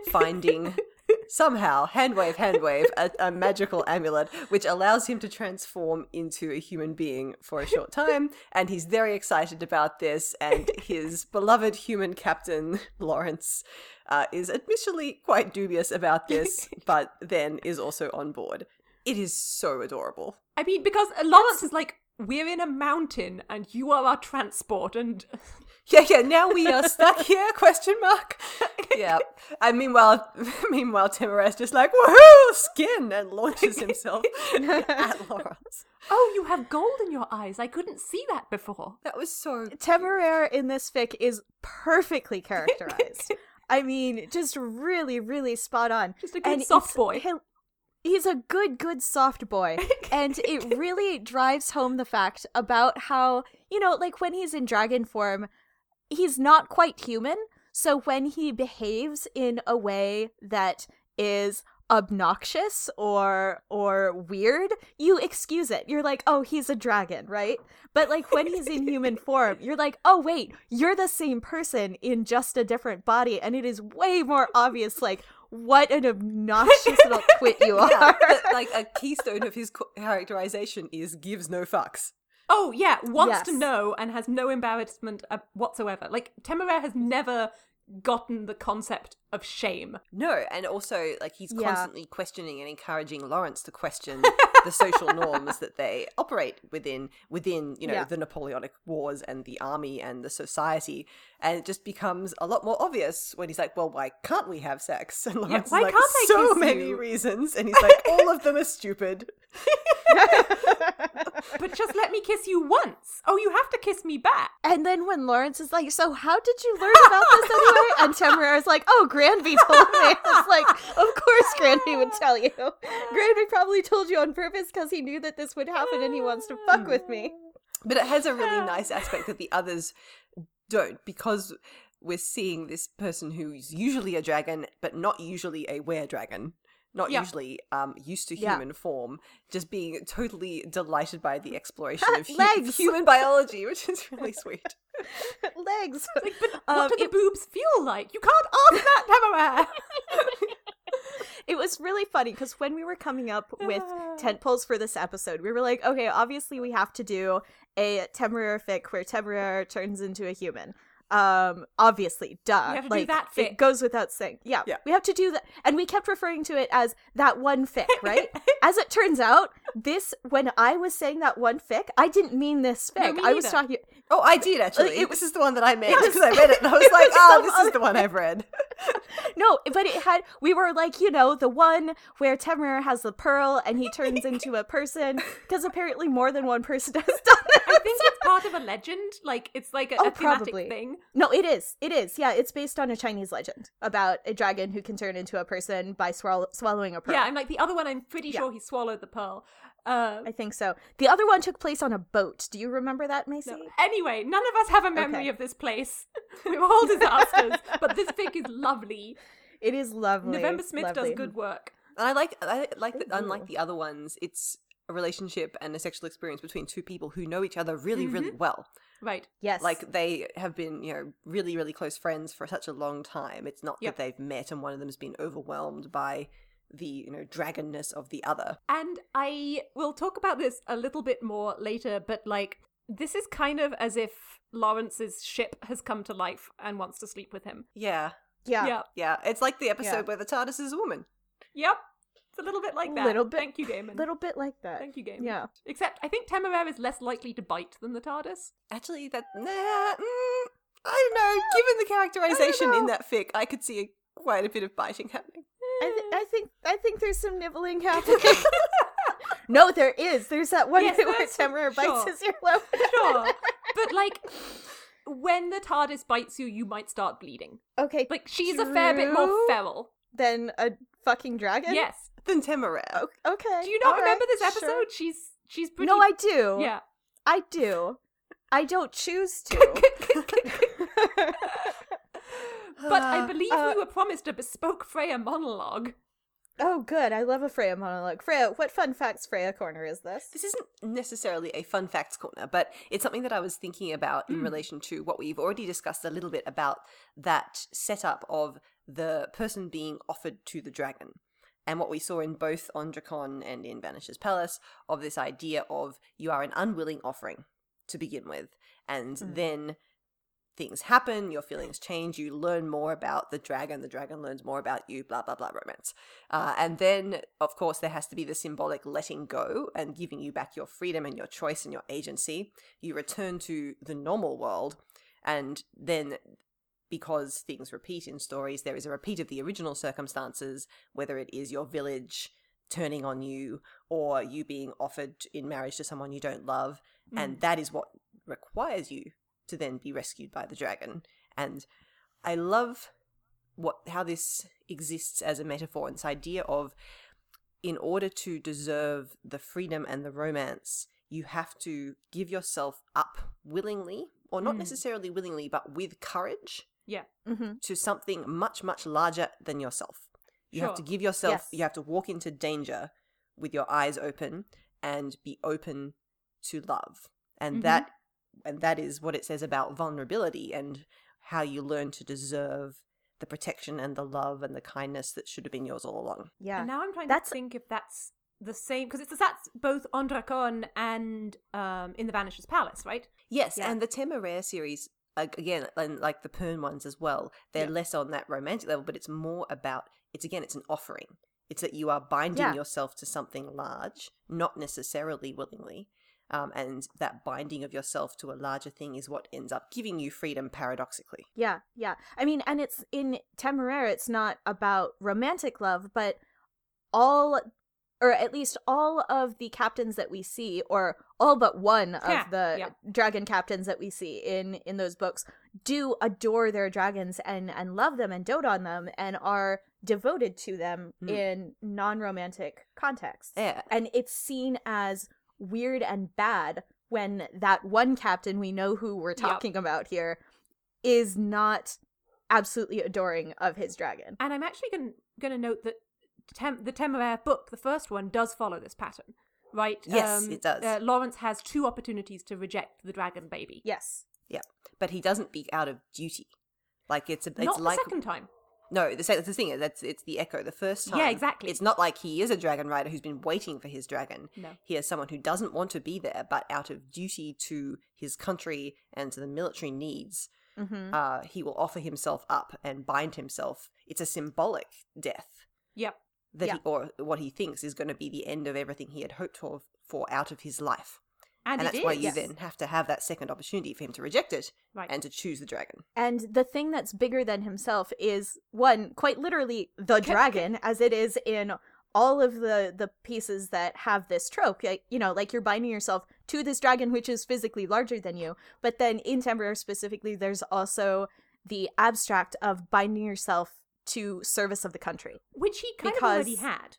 Speaker 3: finding somehow, hand wave, hand wave, a, a magical amulet which allows him to transform into a human being for a short time. And he's very excited about this. And his beloved human captain, Lawrence, uh, is admittedly quite dubious about this, but then is also on board. It is so adorable.
Speaker 1: I mean, because Lawrence is like, we're in a mountain and you are our transport, and
Speaker 3: Yeah, yeah. Now we are stuck here? Question mark. Yeah. And meanwhile, meanwhile, Temeraire's just like woohoo, skin, and launches himself at Lawrence.
Speaker 1: oh, you have gold in your eyes. I couldn't see that before.
Speaker 3: That was so.
Speaker 2: Temeraire in this fic is perfectly characterized. I mean, just really, really spot on.
Speaker 1: Just a good
Speaker 2: And
Speaker 1: soft
Speaker 2: it's-
Speaker 1: boy.
Speaker 2: He- he's a good, good soft boy. and it really drives home the fact about how, you know, like when he's in dragon form, he's not quite human. So when he behaves in a way that is obnoxious or or weird, you excuse it. You're like, "Oh, he's a dragon," right? But like when he's in human form, you're like, "Oh, wait, you're the same person in just a different body." And it is way more obvious like what an obnoxious little twit you are.
Speaker 3: Yeah, but, like a keystone of his characterization is gives no fucks.
Speaker 1: Oh yeah, wants to know and has no embarrassment uh, whatsoever. Like Temeraire has never gotten the concept of shame.
Speaker 3: No, and also like he's
Speaker 2: Yeah.
Speaker 3: constantly questioning and encouraging Lawrence to question the social norms that they operate within within, you know,
Speaker 2: Yeah.
Speaker 3: the Napoleonic Wars and the army and the society. And it just becomes a lot more obvious when he's like, Well, why can't we have sex? And Lawrence is
Speaker 1: why
Speaker 3: like,
Speaker 1: can't I
Speaker 3: So many
Speaker 1: you?"
Speaker 3: reasons and he's like, All of them are stupid.
Speaker 1: But just let me kiss you once. Oh, you have to kiss me back.
Speaker 2: And then when Lawrence is like, "So how did you learn about this anyway?" and Temeraire is like, "Oh, Granby told me." It's like, of course Granby would tell you. Granby probably told you on purpose because he knew that this would happen and he wants to fuck with me.
Speaker 3: But it has a really nice aspect that the others don't because we're seeing this person who's usually a dragon but not usually a were dragon. not
Speaker 1: Yeah.
Speaker 3: usually um, used to
Speaker 2: Yeah.
Speaker 3: human form, just being totally delighted by the exploration of hu- human biology, which is really sweet.
Speaker 2: Legs.
Speaker 1: Like, but
Speaker 2: Um,
Speaker 1: what do the
Speaker 2: it-
Speaker 1: boobs feel like? You can't ask that, Temeraire.
Speaker 2: it was really funny because when we were coming up with tent poles for this episode, we were like, okay, obviously we have to do a Temeraire fic where Temeraire turns into a human. Um, obviously, duh.
Speaker 1: We have to do
Speaker 2: like,
Speaker 1: that
Speaker 2: It goes without saying. Yeah,
Speaker 3: Yeah.
Speaker 2: we have to do that, and we kept referring to it as that one fic, right? as it turns out, this when I was saying that one fic, I didn't mean this
Speaker 1: No,
Speaker 2: fic.
Speaker 1: me
Speaker 2: I was talking.
Speaker 3: Oh, I did actually.
Speaker 2: it-
Speaker 3: was just the one that I made
Speaker 2: was-
Speaker 3: because I read it and I was
Speaker 2: it
Speaker 3: like,
Speaker 2: was
Speaker 3: "Oh, this
Speaker 2: other-
Speaker 3: is the one I've read."
Speaker 2: No, but it had we were like, you know, the one where Temeraire has the pearl and he turns into a person because apparently more than one person has done that.
Speaker 1: I think it's part of a legend. Like it's like a,
Speaker 2: Oh,
Speaker 1: a thematic
Speaker 2: probably.
Speaker 1: thing.
Speaker 2: No, it is. It is. Yeah, it's based on a Chinese legend about a dragon who can turn into a person by swallow- swallowing a pearl.
Speaker 1: Yeah, I'm like the other one. I'm pretty
Speaker 2: Yeah.
Speaker 1: sure he swallowed the pearl. Uh,
Speaker 2: I think so. The other one took place on a boat. Do you remember that, Macy?
Speaker 1: no. Anyway, none of us have a memory
Speaker 2: Okay.
Speaker 1: of this place. We're all disasters, but this fic is lovely.
Speaker 2: It is lovely.
Speaker 1: November Smith
Speaker 2: lovely.
Speaker 1: does good work.
Speaker 3: And I like, I like that. Unlike the other ones, it's a relationship and a sexual experience between two people who know each other really, really well.
Speaker 1: Right.
Speaker 2: Yes.
Speaker 3: Like they have been, you know, really, really close friends for such a long time. It's not
Speaker 1: Yep.
Speaker 3: that they've met and one of them's been overwhelmed by the, you know, dragonness of the other.
Speaker 1: And I will talk about this a little bit more later, but like, this is kind of as if Lawrence's ship has come to life and wants to sleep with him.
Speaker 3: Yeah,
Speaker 2: yeah.
Speaker 1: Yeah.
Speaker 3: yeah. It's like the episode
Speaker 2: Yeah.
Speaker 3: where the TARDIS is a woman.
Speaker 1: Yep. It's a little bit like that.
Speaker 2: Little bit-
Speaker 1: Thank you, Damon.
Speaker 2: A little bit like that.
Speaker 1: Thank you, Game.
Speaker 2: Yeah.
Speaker 1: Except I think Temeraire is less likely to bite than the TARDIS.
Speaker 3: Actually, that nah, mm, I don't know. Given the characterization in that fic, I could see a, quite a bit of biting happening.
Speaker 2: I, th- I think I think there's some nibbling happening. no, there is. There's that one
Speaker 1: Yes,
Speaker 2: bit where
Speaker 1: there's-
Speaker 2: Temeraire bites
Speaker 1: sure.
Speaker 2: his earlobe.
Speaker 1: Sure. but like when the TARDIS bites you, you might start bleeding.
Speaker 2: okay,
Speaker 1: Like she's a fair bit more feral.
Speaker 2: than a fucking dragon.
Speaker 1: Yes.
Speaker 3: Than Temeraire.
Speaker 2: Okay.
Speaker 1: Do you not
Speaker 2: all
Speaker 1: remember
Speaker 2: right,
Speaker 1: this episode?
Speaker 2: sure.
Speaker 1: She's she's pretty
Speaker 2: No, I do.
Speaker 1: Yeah.
Speaker 2: I do. I don't choose to.
Speaker 1: But I believe
Speaker 2: Uh,
Speaker 1: we were promised a bespoke Freya monologue.
Speaker 2: oh, good. I love a Freya monologue. Freya, what fun facts Freya corner is this?
Speaker 3: This isn't necessarily a fun facts corner, but it's something that I was thinking about in
Speaker 1: Mm.
Speaker 3: relation to what we've already discussed a little bit about that setup of the person being offered to the dragon. And what we saw in both ondrakon and in Vanisher's Palace of this idea of you are an unwilling offering to begin with, and
Speaker 2: Mm.
Speaker 3: then things happen, your feelings change, you learn more about the dragon, the dragon learns more about you, blah, blah, blah, romance. Uh, and then, of course, there has to be the symbolic letting go and giving you back your freedom and your choice and your agency. You return to the normal world, and then because things repeat in stories, there is a repeat of the original circumstances, whether it is your village turning on you or you being offered in marriage to someone you don't love. And that is what requires you to then be rescued by the dragon. And I love what how this exists as a metaphor and this idea of in order to deserve the freedom and the romance, you have to give yourself up willingly, or not
Speaker 1: Mm.
Speaker 3: necessarily willingly, but with courage
Speaker 1: Yeah.
Speaker 2: Mm-hmm.
Speaker 3: to something much, much larger than yourself. You have to give yourself,
Speaker 2: Yes.
Speaker 3: you have to walk into danger with your eyes open and be open to love. And
Speaker 1: Mhm.
Speaker 3: that and that is what it says about vulnerability and how you learn to deserve the protection and the love and the kindness that should have been yours all along.
Speaker 2: Yeah.
Speaker 1: And now I'm trying
Speaker 2: That's-
Speaker 1: to think if that's the same because it's that's both on Drakon and um in the Vanisher's Palace, right?
Speaker 3: Yes,
Speaker 2: Yeah.
Speaker 3: and the Temeraire series ag- again, and like the Pern ones as well, they're
Speaker 1: Yeah.
Speaker 3: less on that romantic level, but it's more about it's again, it's an offering. It's that you are binding
Speaker 2: Yeah.
Speaker 3: yourself to something large, not necessarily willingly. Um, and that binding of yourself to a larger thing is what ends up giving you freedom paradoxically.
Speaker 2: Yeah, yeah. I mean, and it's in Temeraire, it's not about romantic love, but all, or at least all of the captains that we see, or all but one of
Speaker 1: Yeah,
Speaker 2: the
Speaker 1: yeah.
Speaker 2: dragon captains that we see in in those books, do adore their dragons and and love them and dote on them and are devoted to them
Speaker 3: Mm.
Speaker 2: in non-romantic contexts.
Speaker 3: Yeah.
Speaker 2: and it's seen as weird and bad when that one captain we know who we're
Speaker 1: Yep.
Speaker 2: talking about here is not absolutely adoring of his dragon.
Speaker 1: And I'm actually going to note that Tem- the Temeraire book, the first one, does follow this pattern, right? Um,
Speaker 3: Yes, it does.
Speaker 1: Uh, Lawrence has two opportunities to reject the dragon baby.
Speaker 2: Yes.
Speaker 3: Yeah, but he doesn't be out of duty. Like it's a, it's
Speaker 1: Not
Speaker 3: like
Speaker 1: the second time.
Speaker 3: no, the, se- the thing is that's it's the echo. The first time,
Speaker 1: Yeah, exactly.
Speaker 3: It's not like he is a dragon rider who's been waiting for his dragon.
Speaker 1: No.
Speaker 3: he is someone who doesn't want to be there, but out of duty to his country and to the military needs,
Speaker 2: Mm-hmm.
Speaker 3: uh, he will offer himself up and bind himself. It's a symbolic death
Speaker 1: Yep.
Speaker 3: That
Speaker 2: Yeah.
Speaker 3: he, or what he thinks is going to be the end of everything he had hoped for, for out of his life.
Speaker 1: And,
Speaker 3: And, that's why
Speaker 1: is.
Speaker 3: you then have to have that second opportunity for him to reject it
Speaker 1: Right.
Speaker 3: and to choose the dragon.
Speaker 2: And the thing that's bigger than himself is one, quite literally the dragon, as it is in all of the the pieces that have this trope. Like, you know, like you're binding yourself to this dragon which is physically larger than you. But then in Temeraire specifically, there's also the abstract of binding yourself to service of the country.
Speaker 1: Which he kind of already had.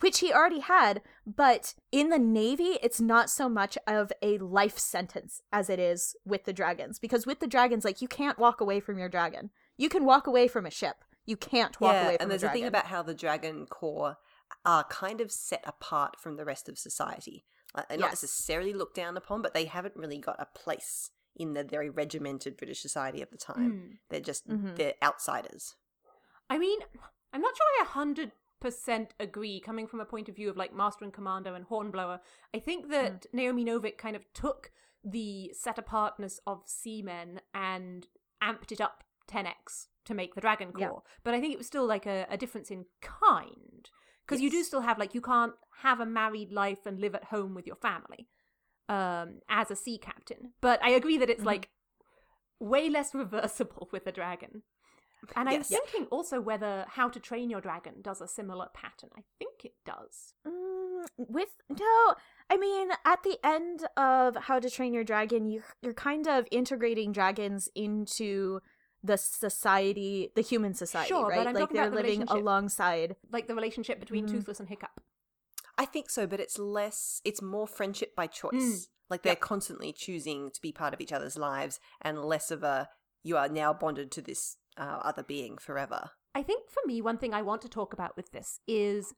Speaker 2: which he already had, but in the Navy, it's not so much of a life sentence as it is with the dragons. Because with the dragons, like, you can't walk away from your dragon. You can walk away from a ship. You can't walk away from
Speaker 3: and there's
Speaker 2: a
Speaker 3: a thing about how the dragon core are kind of set apart from the rest of society. Like, they're not
Speaker 2: Yes.
Speaker 3: necessarily looked down upon, but they haven't really got a place in the very regimented British society of the time.
Speaker 1: Mm.
Speaker 3: They're just
Speaker 2: Mhm.
Speaker 3: they're outsiders.
Speaker 1: I mean, I'm not sure I hundred percent agree. Coming from a point of view of like Master and Commander and Hornblower, I think that Naomi Novik kind of took the set apartness of seamen and amped it up 10x to make the Dragon
Speaker 2: Yeah.
Speaker 1: Core. But I think it was still like a, a difference in kind because you do still have like you can't have a married life and live at home with your family um as a sea captain but i agree that it's
Speaker 2: Mhm.
Speaker 1: like way less reversible with a dragon and I'm
Speaker 3: Yes.
Speaker 1: thinking also whether How to Train Your Dragon does a similar pattern. I think it does.
Speaker 2: Mm, with no, I mean, at the end of How to Train Your Dragon, you you're kind of integrating dragons into the society, the human society,
Speaker 1: Sure, but
Speaker 2: right?
Speaker 1: I'm
Speaker 2: like
Speaker 1: talking
Speaker 2: they're
Speaker 1: about the
Speaker 2: living
Speaker 1: relationship.
Speaker 2: alongside.
Speaker 1: Like the relationship between
Speaker 2: Mm.
Speaker 1: Toothless and Hiccup.
Speaker 3: I think so, but it's less. It's more friendship by choice.
Speaker 1: Mm.
Speaker 3: Like they're constantly choosing to be part of each other's lives, and less of a you are now bonded to this uh, other being forever.
Speaker 1: I think for me, one thing I want to talk about with this is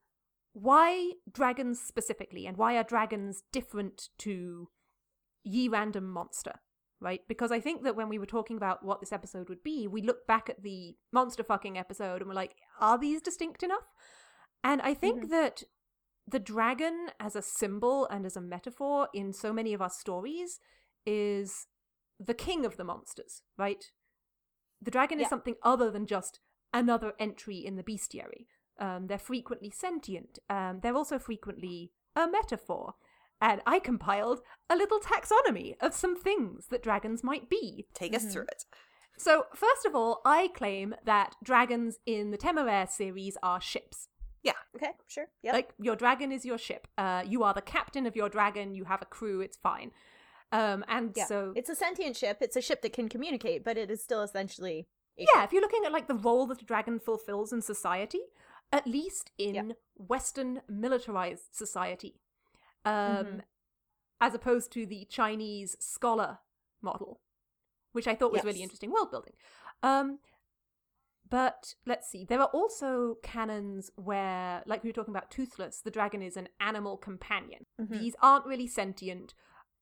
Speaker 1: why dragons specifically, and why are dragons different to Ye Random Monster, right? Because I think that when we were talking about what this episode would be, we looked back at the monster fucking episode and we're like, are these distinct enough? And I think that the dragon as a symbol and as a metaphor in so many of our stories is the king of the monsters, right? The dragon
Speaker 2: Yeah.
Speaker 1: is something other than just another entry in the bestiary. Um, they're frequently sentient. Um, they're also frequently a metaphor. And I compiled a little taxonomy of some things that dragons might be.
Speaker 3: Take us through it.
Speaker 1: So, first of all, I claim that dragons in the Temeraire series are ships.
Speaker 3: Yeah,
Speaker 2: Okay, sure. Yep.
Speaker 1: Like your dragon is your ship. Uh, you are the captain of your dragon. You have a crew. It's fine. Um, and
Speaker 2: yeah.
Speaker 1: so
Speaker 2: it's a sentient ship. It's a ship that can communicate, but it is still essentially
Speaker 1: yeah, if you're looking at like the role that a dragon fulfills in society, at least in
Speaker 2: Yeah.
Speaker 1: Western militarized society, um,
Speaker 2: Mhm.
Speaker 1: as opposed to the Chinese scholar model, which I thought was really interesting world building. Um, but let's see, there are also canons where, like we were talking about Toothless, the dragon is an animal companion.
Speaker 2: Mhm.
Speaker 1: These aren't really sentient.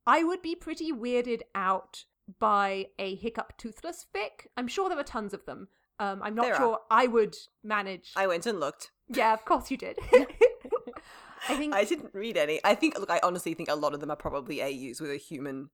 Speaker 1: I would be pretty weirded out by a hiccup toothless fic. I'm sure there are tons of them. Um, I'm not
Speaker 3: There are.
Speaker 1: sure I would manage.
Speaker 3: I went and looked.
Speaker 1: Yeah, of course you did. I think
Speaker 3: I didn't read any. I think, look, I honestly think a lot of them are probably AUs with a human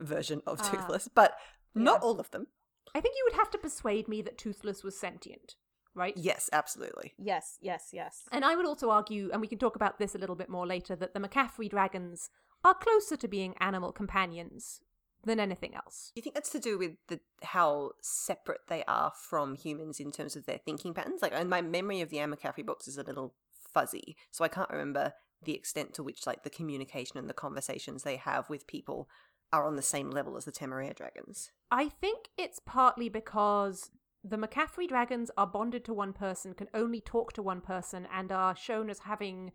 Speaker 3: version of
Speaker 1: Ah.
Speaker 3: Toothless, but not
Speaker 2: Yeah.
Speaker 3: all of them.
Speaker 1: I think you would have to persuade me that toothless was sentient, right?
Speaker 3: Yes, absolutely.
Speaker 2: Yes, yes, yes.
Speaker 1: And I would also argue, and we can talk about this a little bit more later, that the McCaffrey dragons are closer to being animal companions than anything else.
Speaker 3: Do you think that's to do with the how separate they are from humans in terms of their thinking patterns? Like, and my memory of the Anne McCaffrey books is a little fuzzy, so I can't remember the extent to which like the communication and the conversations they have with people are on the same level as the Temeraire dragons.
Speaker 1: I think it's partly because the McCaffrey dragons are bonded to one person, can only talk to one person, and are shown as having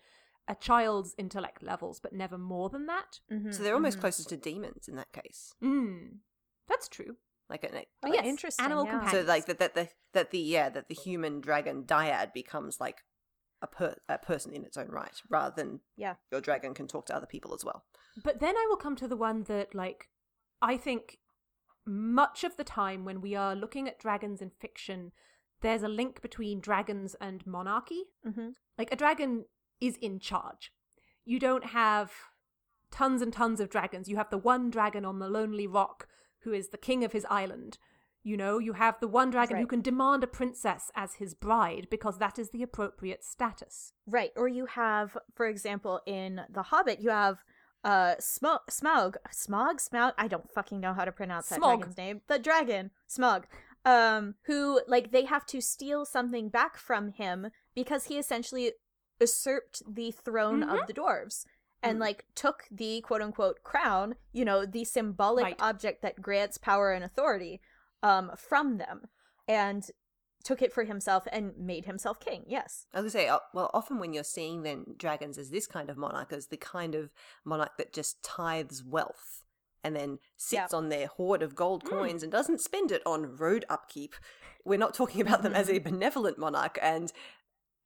Speaker 1: a child's intellect levels, but never more than that.
Speaker 2: Mhm,
Speaker 3: So they're almost
Speaker 2: mhm.
Speaker 3: closest to demons in that case.
Speaker 1: Mm. That's true.
Speaker 3: Like, an,
Speaker 2: Oh,
Speaker 1: yes,
Speaker 2: interesting.
Speaker 1: animal
Speaker 2: yeah.
Speaker 1: companion.
Speaker 3: so like that that the that the yeah that the human dragon dyad becomes like a, per- a person in its own right, rather than
Speaker 2: Yeah.
Speaker 3: your dragon can talk to other people as well.
Speaker 1: But then I will come to the one that, like, I think much of the time when we are looking at dragons in fiction, there's a link between dragons and monarchy.
Speaker 2: Mm-hmm.
Speaker 1: Like, a dragon is in charge. You don't have tons and tons of dragons. You have the one dragon on the lonely rock who is the king of his island. You know, you have the one dragon who can demand a princess as his bride because that is the appropriate status.
Speaker 2: Right. Or you have, for example, in The Hobbit, you have uh Smaug, Smaug, Smaug, Smaug. I don't fucking know how to pronounce that
Speaker 1: Smaug.
Speaker 2: dragon's name. The dragon, Smaug. Um, who like they have to steal something back from him because he essentially usurped the throne
Speaker 1: Mhm.
Speaker 2: of the dwarves and
Speaker 3: Mm.
Speaker 2: like took the quote unquote crown, you know, the symbolic
Speaker 1: Right.
Speaker 2: object that grants power and authority, um, from them, and took it for himself and made himself king. Yes.
Speaker 3: I was gonna say, uh, well, often when you're seeing then dragons as this kind of monarch, as the kind of monarch that just tithes wealth and then sits on their hoard of gold
Speaker 1: Mm.
Speaker 3: coins and doesn't spend it on road upkeep. We're not talking about them as a benevolent monarch, and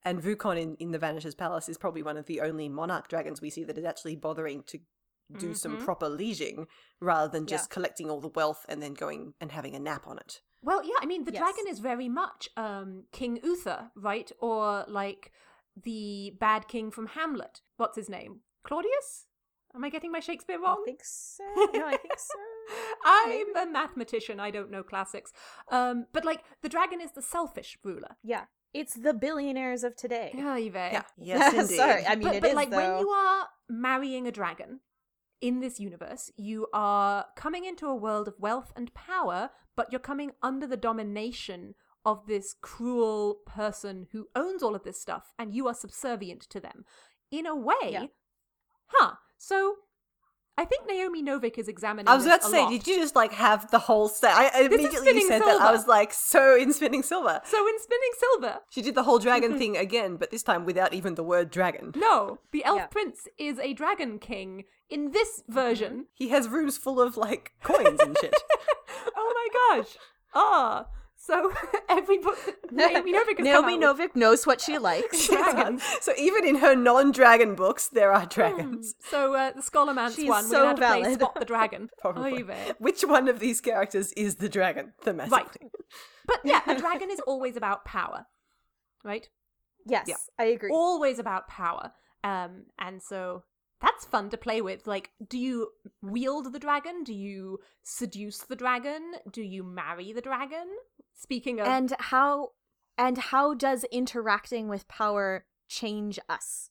Speaker 3: and Vu Côn in, in the Vanisher's Palace is probably one of the only monarch dragons we see that is actually bothering to do some
Speaker 1: Mhm.
Speaker 3: proper leasing rather than
Speaker 2: Yeah.
Speaker 3: just collecting all the wealth and then going and having a nap on it.
Speaker 1: Well, yeah, I mean, the
Speaker 2: Yes.
Speaker 1: dragon is very much um, King Uther, right? Or like the bad king from Hamlet. What's his name? Claudius? Am I getting my Shakespeare wrong?
Speaker 2: I think so. No, I think so.
Speaker 1: I'm a mathematician. I don't know classics. Um, but like the dragon is the selfish ruler.
Speaker 2: Yeah. It's the billionaires of today.
Speaker 1: Yeah,
Speaker 3: Yeah. Yes, indeed.
Speaker 2: Sorry, I mean
Speaker 1: but
Speaker 2: it
Speaker 1: but
Speaker 2: is
Speaker 1: like
Speaker 2: though.
Speaker 1: when you are marrying a dragon in this universe, you are coming into a world of wealth and power, but you're coming under the domination of this cruel person who owns all of this stuff, and you are subservient to them. In a way,
Speaker 2: Yeah.
Speaker 1: huh? So I think Naomi Novik is examining.
Speaker 3: I was about to say,
Speaker 1: lot.
Speaker 3: did you just like have the whole set? I I immediately you
Speaker 1: Spinning
Speaker 3: said that. I was like, so in Spinning Silver.
Speaker 1: So in Spinning Silver,
Speaker 3: She did the whole dragon thing again, but this time without even the word dragon.
Speaker 1: no, the elf
Speaker 2: Yeah.
Speaker 1: prince is a dragon king. In this version,
Speaker 3: He has rooms full of like coins and shit.
Speaker 1: oh my gosh. Ah. So every book Naomi Novik
Speaker 2: Naomi
Speaker 1: come out with-
Speaker 2: Novik knows what she likes.
Speaker 1: Dragons.
Speaker 3: so even in her non-dragon books, there are dragons.
Speaker 1: So uh, the Scholomance
Speaker 2: She's
Speaker 1: one,
Speaker 2: so
Speaker 1: we're going to play. Spot the Dragon.
Speaker 3: Probably.
Speaker 1: Oy.
Speaker 3: Which one of these characters is the dragon thematically?
Speaker 1: Right. But yeah, a dragon is always about power. Right?
Speaker 2: yes,
Speaker 3: Yeah.
Speaker 2: I agree.
Speaker 1: Always about power. Um, and so that's fun to play with. Like, do you wield the dragon? Do you seduce the dragon? Do you marry the dragon? Speaking of
Speaker 2: and how and how does interacting with power change us?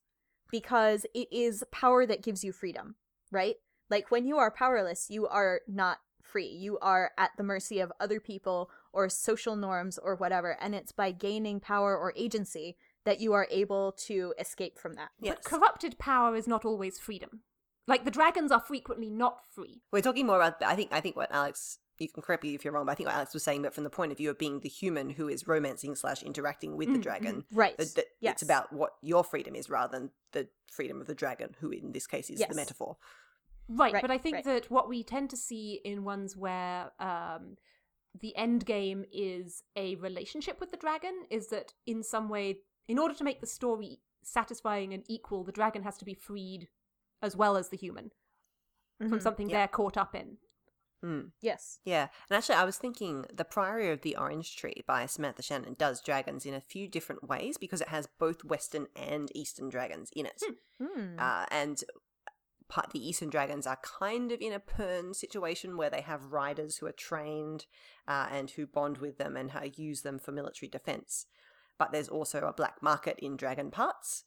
Speaker 2: Because it is power that gives you freedom, right? Like when you are powerless, you are not free. You are at the mercy of other people or social norms or whatever, and it's by gaining power or agency that you are able to escape from that.
Speaker 3: Yes.
Speaker 1: But corrupted power is not always freedom. Like the dragons are frequently not free.
Speaker 3: We're talking more about. I think. I think what Alex. You can correct me if you're wrong, but I think what Alex was saying, but from the point of view of being the human who is romancing slash interacting with the
Speaker 1: Mm,
Speaker 3: dragon,
Speaker 2: Right.
Speaker 3: that, that
Speaker 2: yes.
Speaker 3: it's about what your freedom is rather than the freedom of the dragon, who in this case is
Speaker 2: Yes.
Speaker 3: the metaphor.
Speaker 1: Right,
Speaker 2: Right,
Speaker 1: but I think
Speaker 2: right.
Speaker 1: that what we tend to see in ones where um, the end game is a relationship with the dragon is that in some way, in order to make the story satisfying and equal, the dragon has to be freed as well as the human from
Speaker 2: Mhm.
Speaker 1: something
Speaker 3: Yeah.
Speaker 1: they're caught up in.
Speaker 3: Mm.
Speaker 2: Yes.
Speaker 3: Yeah, and actually, I was thinking The Priory of the Orange Tree by Samantha Shannon does dragons in a few different ways because it has both Western and Eastern dragons in it.
Speaker 2: Hmm.
Speaker 3: Uh, and part, the Eastern dragons are kind of in a Pern situation where they have riders who are trained uh, and who bond with them and uh, use them for military defense. But there's also a black market in dragon parts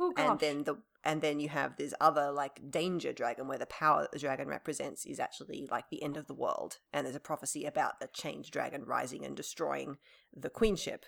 Speaker 1: Oh gosh.
Speaker 3: and then the and then you have this other like danger dragon where the power that the dragon represents is actually like the end of the world and there's a prophecy about the change dragon rising and destroying the queenship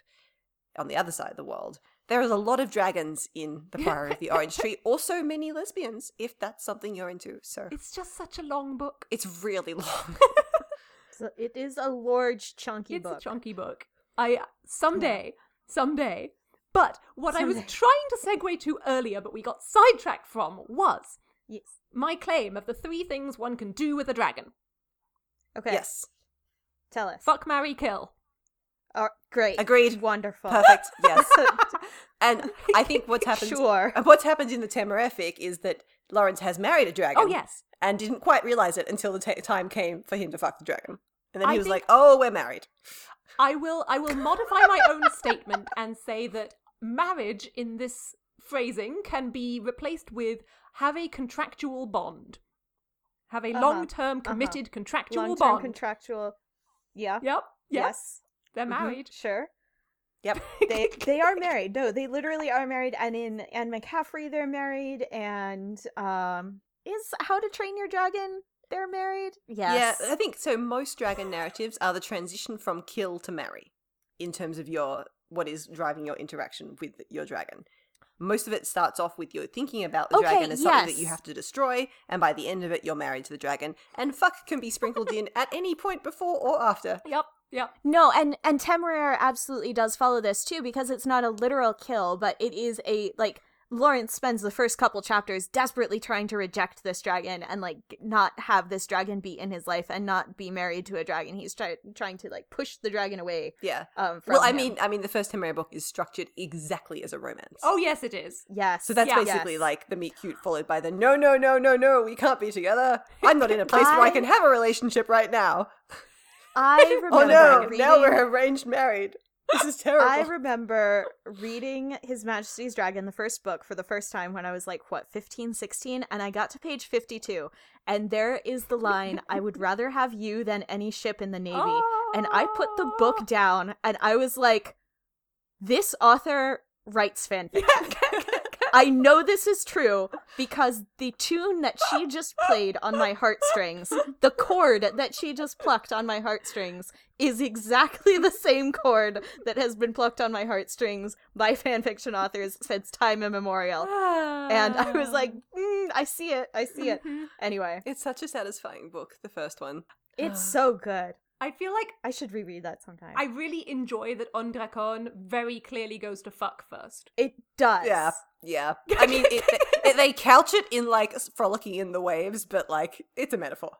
Speaker 3: on the other side of the world there is a lot of dragons in the Fire of the orange tree also many lesbians if that's something you're into so
Speaker 1: it's just such a long book.
Speaker 3: it's really long
Speaker 2: So it is a large, chunky
Speaker 1: it's
Speaker 2: book.
Speaker 1: a chunky book. I someday, someday. But what I was trying to segue to earlier, but we got sidetracked from, was
Speaker 2: yes.
Speaker 1: my claim of the three things one can do with a dragon.
Speaker 2: Okay.
Speaker 3: yes
Speaker 2: Tell us.
Speaker 1: Fuck, marry, kill.
Speaker 2: Uh, great.
Speaker 3: Agreed.
Speaker 2: Wonderful.
Speaker 3: Perfect. Yes. and I think what's happened.
Speaker 2: Sure.
Speaker 3: What's happened in the Tamarific is that Lawrence has married a dragon.
Speaker 1: oh yes.
Speaker 3: And didn't quite realize it until the ta time came for him to fuck the dragon. And then
Speaker 1: I
Speaker 3: he was
Speaker 1: think-
Speaker 3: like, "Oh, we're married."
Speaker 1: I will I will modify my own statement and say that marriage in this phrasing can be replaced with have a contractual bond. Have a
Speaker 2: Uh-huh,
Speaker 1: long-term committed contractual
Speaker 2: Long term
Speaker 1: bond.
Speaker 2: contractual. Yeah.
Speaker 1: yep. Yep.
Speaker 2: Yes.
Speaker 1: They're
Speaker 2: Mhm,
Speaker 1: married.
Speaker 2: Sure.
Speaker 3: Yep.
Speaker 2: They they are married. No, they literally are married. And in Anne McCaffrey, they're married. And um, is How to Train Your Dragon? They're married. Yes.
Speaker 3: Yeah, I think so. Most dragon narratives are the transition from kill to marry, in terms of your what is driving your interaction with your dragon. Most of it starts off with you thinking about the
Speaker 2: Okay,
Speaker 3: dragon as something that you have to destroy, and by the end of it, you're married to the dragon. And fuck can be sprinkled in at any point before or after.
Speaker 1: Yep. Yep.
Speaker 2: No, and and Temeraire absolutely does follow this too because it's not a literal kill, but it is a like Lawrence spends the first couple chapters desperately trying to reject this dragon and like not have this dragon be in his life and not be married to a dragon. He's try- trying to like push the dragon away.
Speaker 3: Yeah.
Speaker 2: Um, from
Speaker 3: Well, I
Speaker 2: him.
Speaker 3: mean, I mean, the first Temeraire book is structured exactly as a romance.
Speaker 1: Oh yes, it is.
Speaker 2: yes.
Speaker 3: So that's
Speaker 1: Yeah.
Speaker 3: basically
Speaker 2: Yes.
Speaker 3: like the meet cute followed by the no, no, no, no, no, we can't be together. I'm not in a place where I
Speaker 2: I-
Speaker 3: can have a relationship right now.
Speaker 2: I remember
Speaker 3: Oh no,
Speaker 2: reading,
Speaker 3: now we're arranged married. This is terrible.
Speaker 2: I remember reading His Majesty's Dragon, the first book, for the first time when I was like, what, 15, 16? And I got to page 52. And there is the line, I would rather have you than any ship in the Navy. And I put the
Speaker 1: Oh.
Speaker 2: book down and I was like, this author writes fanfiction. I know this is true because the tune that she just played on my heartstrings, the chord that she just plucked on my heartstrings, is exactly the same chord that has been plucked on my heartstrings by fanfiction authors since time immemorial. And I was like, mm, I see it, I see it.
Speaker 1: Mhm.
Speaker 2: Anyway,
Speaker 3: It's such a satisfying book, the first one.
Speaker 2: it's so good.
Speaker 1: I feel like
Speaker 2: I should reread that sometime.
Speaker 1: I really enjoy that On Drakon very clearly goes to fuck first.
Speaker 2: it does.
Speaker 3: Yeah, yeah. I mean, it, it, they couch it in like frolicking in the waves, but like it's a metaphor.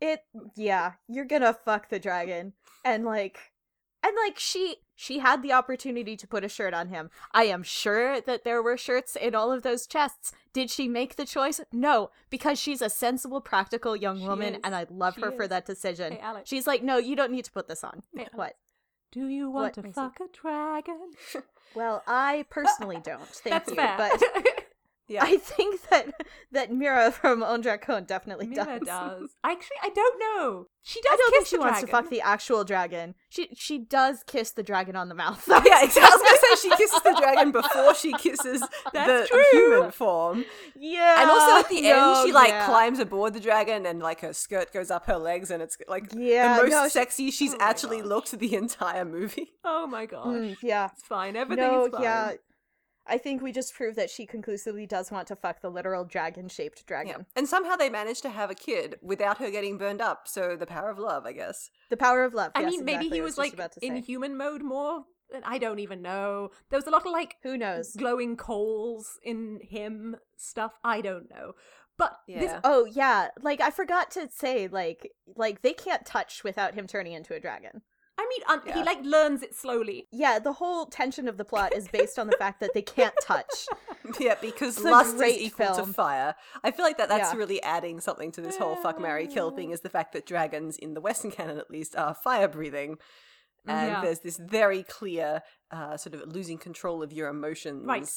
Speaker 2: it yeah you're gonna fuck the dragon and like and like she she had the opportunity to put a shirt on him. I am sure that there were shirts in all of those chests. Did she make the choice? No because she's a sensible practical young
Speaker 1: She
Speaker 2: woman
Speaker 1: is.
Speaker 2: and i love
Speaker 1: She
Speaker 2: her for that decision.
Speaker 1: Hey, Alex.
Speaker 2: she's like no you don't need to put this on.
Speaker 1: Hey,
Speaker 2: what?
Speaker 1: Do you want
Speaker 2: What,
Speaker 1: to fuck a dragon?
Speaker 2: well i personally don't thank
Speaker 1: That's
Speaker 2: you
Speaker 1: fair.
Speaker 2: but
Speaker 3: Yeah,
Speaker 2: i think that that mira from On ondracon definitely
Speaker 1: Mira
Speaker 2: does
Speaker 1: does. Actually, I don't know. She does
Speaker 2: I don't
Speaker 1: kiss
Speaker 2: think she
Speaker 1: the
Speaker 2: wants to fuck the actual dragon. She she does kiss the dragon on the mouth.
Speaker 3: yeah. Exactly. I was gonna say she kisses the dragon before she kisses
Speaker 1: That's
Speaker 3: the
Speaker 1: true.
Speaker 3: human form,
Speaker 2: yeah.
Speaker 3: and also at the
Speaker 2: no,
Speaker 3: end she like
Speaker 2: yeah.
Speaker 3: climbs aboard the dragon and like her skirt goes up her legs, and it's like
Speaker 2: Yeah,
Speaker 3: the most
Speaker 2: no, she-
Speaker 3: sexy she's
Speaker 1: Oh
Speaker 3: actually
Speaker 1: gosh.
Speaker 3: looked the entire movie.
Speaker 1: Oh my gosh.
Speaker 2: Mm, yeah.
Speaker 1: It's fine. Everything
Speaker 2: No,
Speaker 1: is fine.
Speaker 2: yeah. I think we just proved that she conclusively does want to fuck the literal dragon-shaped dragon.
Speaker 3: Yeah.
Speaker 2: dragon.
Speaker 3: And somehow they managed to have a kid without her getting burned up. So the power of love, I guess.
Speaker 2: The power of love.
Speaker 1: I
Speaker 2: yes,
Speaker 1: mean, maybe
Speaker 2: exactly,
Speaker 1: he
Speaker 2: I
Speaker 1: was like
Speaker 2: about
Speaker 1: in human mode more. I don't even know. There was a lot of like
Speaker 2: Who knows?
Speaker 1: glowing coals in him stuff. I don't know. But this
Speaker 2: Oh yeah, like I forgot to say, like, like they can't touch without him turning into a dragon.
Speaker 1: I mean, un- he like learns it slowly.
Speaker 2: Yeah, the whole tension of the plot is based on the fact that they can't touch.
Speaker 3: Yeah, because
Speaker 2: It's
Speaker 3: lust is equal
Speaker 2: film.
Speaker 3: to fire. I feel like that that's
Speaker 2: Yeah.
Speaker 3: really adding something to this whole fuck Mary kill thing is the fact that dragons in the western canon at least are fire breathing. And
Speaker 1: Yeah.
Speaker 3: there's this very clear uh, sort of losing control of your emotions.
Speaker 1: Right.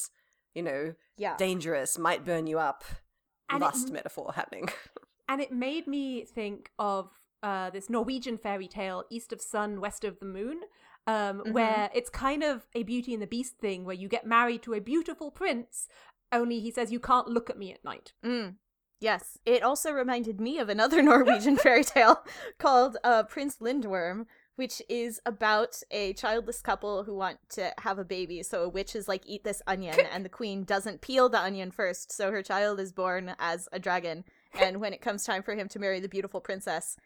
Speaker 3: You know,
Speaker 2: Yeah.
Speaker 3: dangerous, might burn you up.
Speaker 1: And
Speaker 3: lust
Speaker 1: m-
Speaker 3: metaphor happening.
Speaker 1: And it made me think of uh, this Norwegian fairy tale, East of Sun, West of the Moon, um,
Speaker 2: Mhm.
Speaker 1: where it's kind of a Beauty and the Beast thing, where you get married to a beautiful prince, only he says you can't look at me at night.
Speaker 2: Mm. Yes. It also reminded me of another Norwegian fairy tale called uh, Prince Lindworm, which is about a childless couple who want to have a baby. So a witch is like, eat this onion, and the queen doesn't peel the onion first, so her child is born as a dragon. And when it comes time for him to marry the beautiful princess,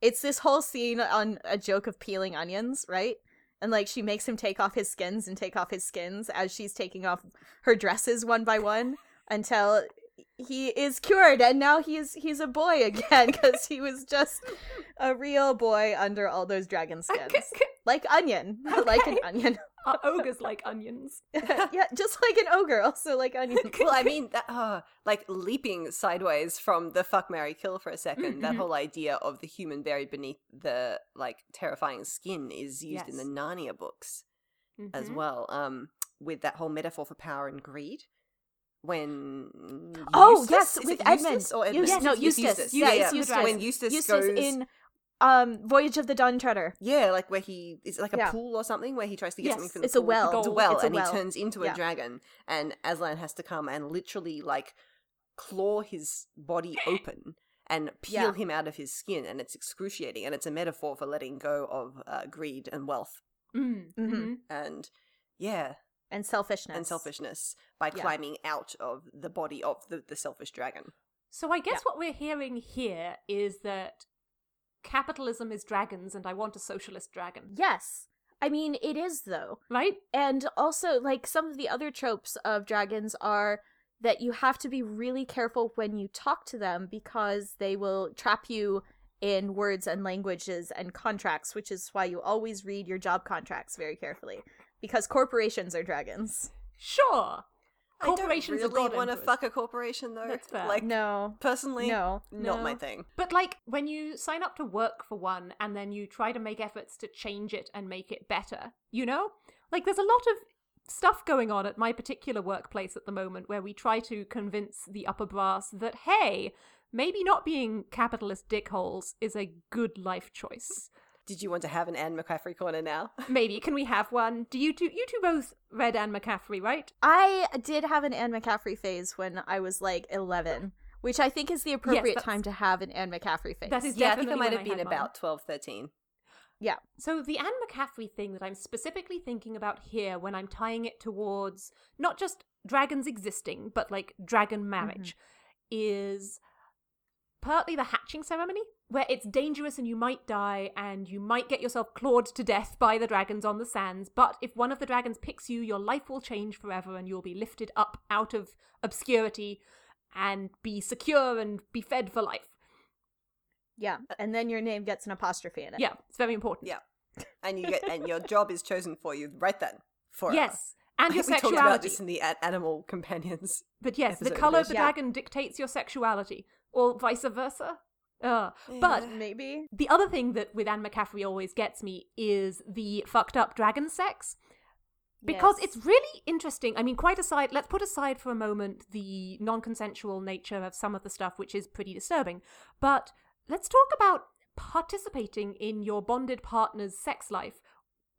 Speaker 2: it's this whole scene on a joke of peeling onions, right? And like she makes him take off his skins and take off his skins as she's taking off her dresses one by one until he is cured and now he's he's a boy again because he was just a real boy under all those dragon skins. like onion like an onion
Speaker 1: Ogres like onions?
Speaker 2: yeah just like an ogre also like onions
Speaker 3: well, I mean, that, uh, like leaping sideways from the fuck, Mary kill for a 2nd that
Speaker 1: Mhm.
Speaker 3: whole idea of the human buried beneath the like terrifying skin is used in the Narnia books as
Speaker 1: Mhm.
Speaker 3: well. Um, with that whole metaphor for power and greed. When
Speaker 2: Oh, yes,
Speaker 3: is
Speaker 2: with
Speaker 3: Eustace
Speaker 2: Edmund.
Speaker 3: or Edmund?
Speaker 2: Yes, no,
Speaker 3: It's
Speaker 2: Eustace.
Speaker 3: Yeah,
Speaker 2: Yeah,
Speaker 3: yeah.
Speaker 2: Eustace.
Speaker 3: When Eustace,
Speaker 2: Eustace
Speaker 3: goes
Speaker 2: in um Voyage of the Dawn Treader.
Speaker 3: Yeah, like where he is like a
Speaker 2: Yeah.
Speaker 3: pool or something where he tries to get
Speaker 1: Yes,
Speaker 3: something from the
Speaker 2: it's a well.
Speaker 3: It's a well,
Speaker 2: It's a
Speaker 3: and
Speaker 2: well.
Speaker 3: he turns into
Speaker 2: Yeah.
Speaker 3: a dragon, and Aslan has to come and literally like claw his body open and peel
Speaker 2: Yeah.
Speaker 3: him out of his skin, and it's excruciating, and it's a metaphor for letting go of uh, greed and wealth,
Speaker 1: Mm,
Speaker 2: Mhm.
Speaker 1: mhm.
Speaker 3: and yeah,
Speaker 2: And selfishness.
Speaker 3: and selfishness by
Speaker 2: Yeah.
Speaker 3: climbing out of the body of the, the selfish dragon.
Speaker 1: So I guess what we're hearing here is that capitalism is dragons, and I want a socialist dragon,
Speaker 2: Yes. I mean, it is though.
Speaker 1: right?
Speaker 2: And also, like, some of the other tropes of dragons are that you have to be really careful when you talk to them because they will trap you in words and languages and contracts, which is why you always read your job contracts very carefully. Because corporations are dragons.
Speaker 1: Sure.
Speaker 3: I don't
Speaker 1: Corporations are
Speaker 3: really want to fuck a corporation though.
Speaker 1: That's fair.
Speaker 3: Like
Speaker 2: No.
Speaker 3: personally,
Speaker 2: No.
Speaker 3: not
Speaker 1: No.
Speaker 3: my thing.
Speaker 1: But like when you sign up to work for one and then you try to make efforts to change it and make it better, you know? Like there's a lot of stuff going on at my particular workplace at the moment where we try to convince the upper brass that hey, maybe not being capitalist dickholes is a good life choice.
Speaker 3: Did you want to have an Anne McCaffrey corner now?
Speaker 1: Maybe can we have one? Do you two you two both read Anne McCaffrey, right?
Speaker 2: I did have an Anne McCaffrey phase when I was like 11, which I think is the appropriate
Speaker 1: that's-
Speaker 2: time to have an Anne McCaffrey phase.
Speaker 1: That is
Speaker 3: yeah, I think
Speaker 1: definitely
Speaker 3: it might have been
Speaker 1: had mine.
Speaker 3: about 12, 13.
Speaker 2: Yeah.
Speaker 1: So the Anne McCaffrey thing that I'm specifically thinking about here when I'm tying it towards not just dragons existing, but like dragon mm-hmm. marriage, is partly the hatching ceremony, where it's dangerous and you might die and you might get yourself clawed to death by the dragons on the sands, but if one of the dragons picks you, your life will change forever and you'll be lifted up out of obscurity and be secure and be fed for life.
Speaker 2: Yeah. Uh, and then your name gets an apostrophe in it.
Speaker 1: Yeah, it's very important.
Speaker 3: Yeah. And you get and your job is chosen for you right then. Forever.
Speaker 1: Yes. And your sexuality.
Speaker 3: we talked about
Speaker 1: sexuality.
Speaker 3: this in the animal companions.
Speaker 1: But yes, the color of
Speaker 3: of
Speaker 1: the
Speaker 2: this.
Speaker 1: dragon dictates your sexuality, or vice versa. Uh, but
Speaker 3: Yeah.
Speaker 2: Maybe.
Speaker 1: the other thing that with Anne McCaffrey always gets me is the fucked up dragon sex. Because
Speaker 2: Yes.
Speaker 1: it's really interesting. I mean, quite aside, let's put aside for a moment the non consensual nature of some of the stuff, which is pretty disturbing. But let's talk about participating in your bonded partner's sex life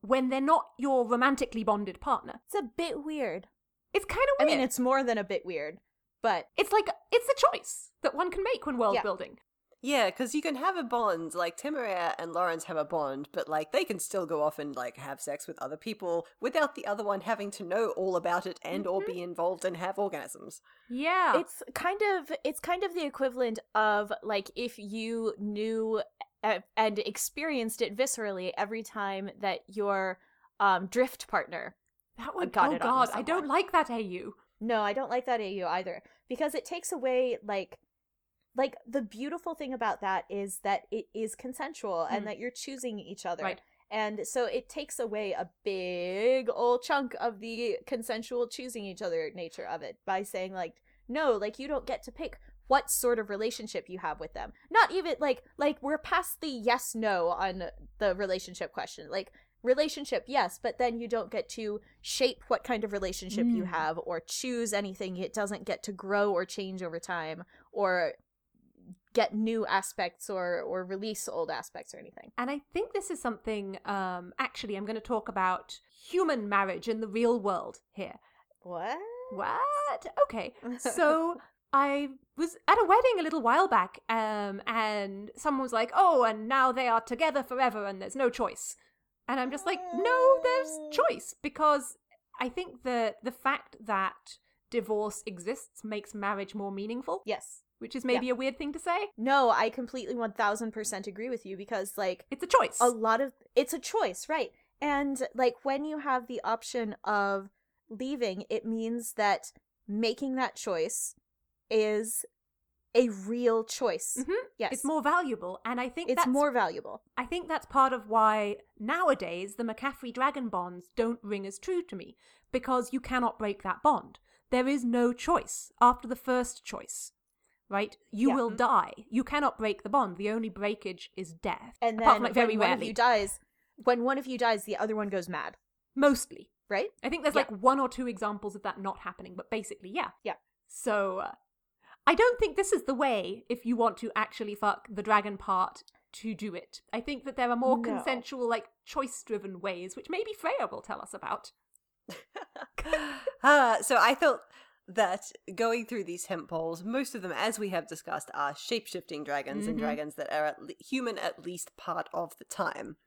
Speaker 1: when they're not your romantically bonded partner.
Speaker 2: It's a bit weird.
Speaker 1: It's kind of weird.
Speaker 2: I mean, it's more than a bit weird, but
Speaker 1: It's like it's a choice that one can make when world
Speaker 2: Yeah.
Speaker 1: building.
Speaker 3: Yeah, because you can have a bond, like Temeraire and Lawrence have a bond, but like they can still go off and like have sex with other people without the other one having to know all about it and or be involved and have orgasms.
Speaker 1: Yeah.
Speaker 2: it's kind of it's kind of the equivalent of like if you knew uh, and experienced it viscerally every time that your um drift partner
Speaker 1: that would
Speaker 2: got
Speaker 1: oh
Speaker 2: it on
Speaker 1: god,
Speaker 2: with
Speaker 1: I don't like that AU.
Speaker 2: No, I don't like that AU either because it takes away like like the beautiful thing about that is that it is consensual
Speaker 1: Mm.
Speaker 2: and that you're choosing each other.
Speaker 1: Right.
Speaker 2: And so it takes away a big old chunk of the consensual choosing each other nature of it by saying like no, like you don't get to pick what sort of relationship you have with them. Not even like like we're past the yes no on the relationship question. Like relationship yes but then you don't get to shape what kind of relationship you
Speaker 1: Mm.
Speaker 2: have or choose anything it doesn't get to grow or change over time or get new aspects or or release old aspects or anything
Speaker 1: And I think this is something um actually I'm going to talk about human marriage in the real world here.
Speaker 2: what
Speaker 1: What? Okay. So I was at a wedding a little while back, um, and someone was like, "Oh, and now they are together forever, and there's no choice." And I'm just like, "No, there's choice," because I think that the fact that divorce exists makes marriage more meaningful,
Speaker 2: yes
Speaker 1: which is maybe a weird thing to say.
Speaker 2: no i completely 1000% agree with you because like
Speaker 1: It's a choice.
Speaker 2: a lot of it's a choice right and like when you have the option of leaving it means that making that choice is a real choice.
Speaker 1: Mhm.
Speaker 2: Yes.
Speaker 1: It's more valuable, and I think
Speaker 2: it's
Speaker 1: that's,
Speaker 2: more valuable.
Speaker 1: I think that's part of why nowadays the McCaffrey Dragon bonds don't ring as true to me because you cannot break that bond. There is no choice after the first choice, right? You
Speaker 2: Yeah.
Speaker 1: will die. You cannot break the bond. The only breakage is death.
Speaker 2: And
Speaker 1: apart
Speaker 2: then
Speaker 1: from like very
Speaker 2: when one of you dies, when one of you dies, the other one goes mad,
Speaker 1: mostly.
Speaker 2: right?
Speaker 1: I think there's
Speaker 2: Yeah.
Speaker 1: like one or two examples of that not happening, but basically, yeah.
Speaker 2: Yeah.
Speaker 1: So uh, I don't think this is the way if you want to actually fuck the dragon part to do it. I think that there are more
Speaker 2: No.
Speaker 1: consensual, like choice driven ways, which maybe Freya will tell us about.
Speaker 3: uh, so I felt that going through these tentpoles, most of them, as we have discussed, are shape shifting dragons and
Speaker 1: Mhm.
Speaker 3: dragons that are at le- human at least part of the time.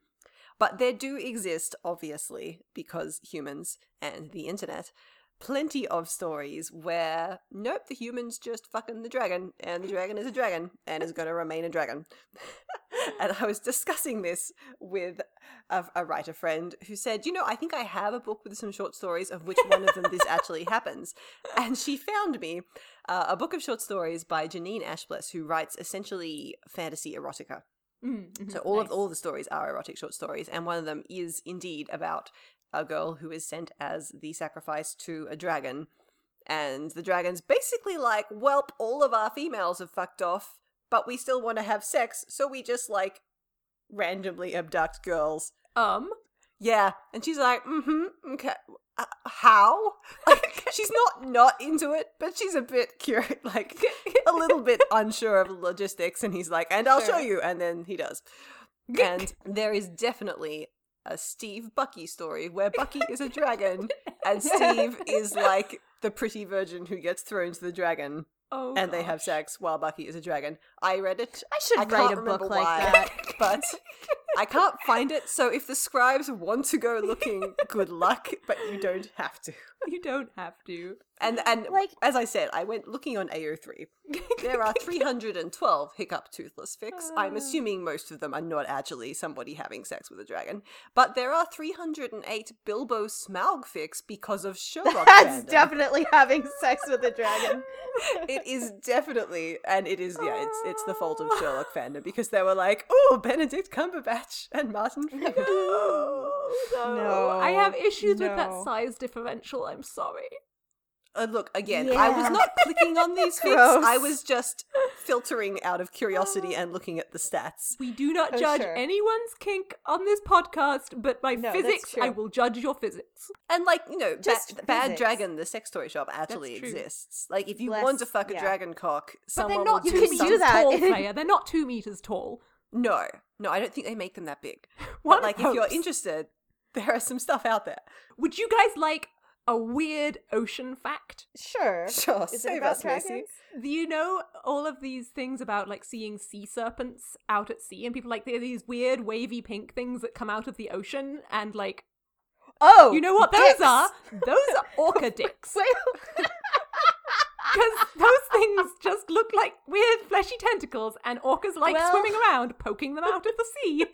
Speaker 3: But there do exist, obviously, because humans and the internet, plenty of stories where, nope, the human's just fucking the dragon, and the dragon is a dragon, and is going to remain a dragon. and I was discussing this with a, a writer friend who said, You know, I think I have a book with some short stories of which one of them this actually happens. And she found me uh, a book of short stories by Janine Ashbless, who writes essentially fantasy erotica.
Speaker 1: Mm, mhm,
Speaker 3: So all of all the stories are erotic short stories, and one of them is indeed about a girl who is sent as the sacrifice to a dragon, and the dragon's basically like, "Welp, all of our females have fucked off, but we still want to have sex, so we just like randomly abduct girls."
Speaker 1: um,
Speaker 3: Yeah, and she's like, "Mm-hmm, okay." Uh, how? Like, she's not not into it, but she's a bit curious, like a little bit unsure of logistics. And he's like, "And I'll show you," and then he does. And there is definitely a Steve Bucky story where Bucky is a dragon and Steve is like the pretty virgin who gets thrown to the dragon
Speaker 1: oh,
Speaker 3: and they have sex while Bucky is a dragon. I read it.
Speaker 2: I should
Speaker 3: I
Speaker 2: write a book like
Speaker 3: why,
Speaker 2: that.
Speaker 3: but I can't find it. So if the scribes want to go looking, good luck, but you don't have to.
Speaker 1: You don't have to.
Speaker 3: And and
Speaker 2: Like-
Speaker 3: as I said, I went looking on AO3. There are 312 hiccup toothless fics. I'm
Speaker 1: Ah.
Speaker 3: assuming most of them are not actually somebody having sex with a dragon. But there are 308 Bilbo Smaug fics because of Sherlock.
Speaker 2: That's
Speaker 3: fandom.
Speaker 2: definitely having sex with a dragon.
Speaker 3: it is definitely, and it is, yeah, it's it's the fault of Sherlock fandom because they were like, oh, Benedict Cumberbatch and Martin Freeman.
Speaker 1: no,
Speaker 2: No,
Speaker 1: I have issues with that size differential. I'm sorry.
Speaker 3: Uh, look, again, I was not clicking on these fics.
Speaker 2: Gross.
Speaker 3: I was just filtering out of curiosity and looking at the stats.
Speaker 1: We do not
Speaker 2: Oh,
Speaker 1: judge
Speaker 2: sure.
Speaker 1: anyone's kink on this podcast, but by
Speaker 2: No,
Speaker 1: physics, I will judge your physics.
Speaker 3: And like you know,
Speaker 2: Just
Speaker 3: Ba- Bad. Dragon, the sex toy shop, actually exists. Like, if you
Speaker 2: Less-
Speaker 3: want to fuck a
Speaker 2: yeah.
Speaker 3: dragon cock,
Speaker 1: But
Speaker 3: someone
Speaker 1: they're not
Speaker 3: will
Speaker 2: You
Speaker 1: two
Speaker 2: can do
Speaker 1: meters
Speaker 2: that.
Speaker 1: tall, Freya. They're not two meters tall.
Speaker 3: No, no, I don't think they make them that big.
Speaker 1: One
Speaker 3: but like, if you're interested, there are some stuff out there.
Speaker 1: Would you guys like a weird ocean fact?
Speaker 2: Sure.
Speaker 3: Sure,
Speaker 2: Is
Speaker 3: save us, Macy.
Speaker 1: Do you know all of these things about like seeing sea serpents out at sea and people like they're these weird wavy pink things that come out of the ocean and like
Speaker 2: Oh,
Speaker 1: you know what those are? Those are orca dicks. Because those things just look like weird fleshy tentacles, and orcas like
Speaker 2: Well-
Speaker 1: swimming around, poking them out of the sea.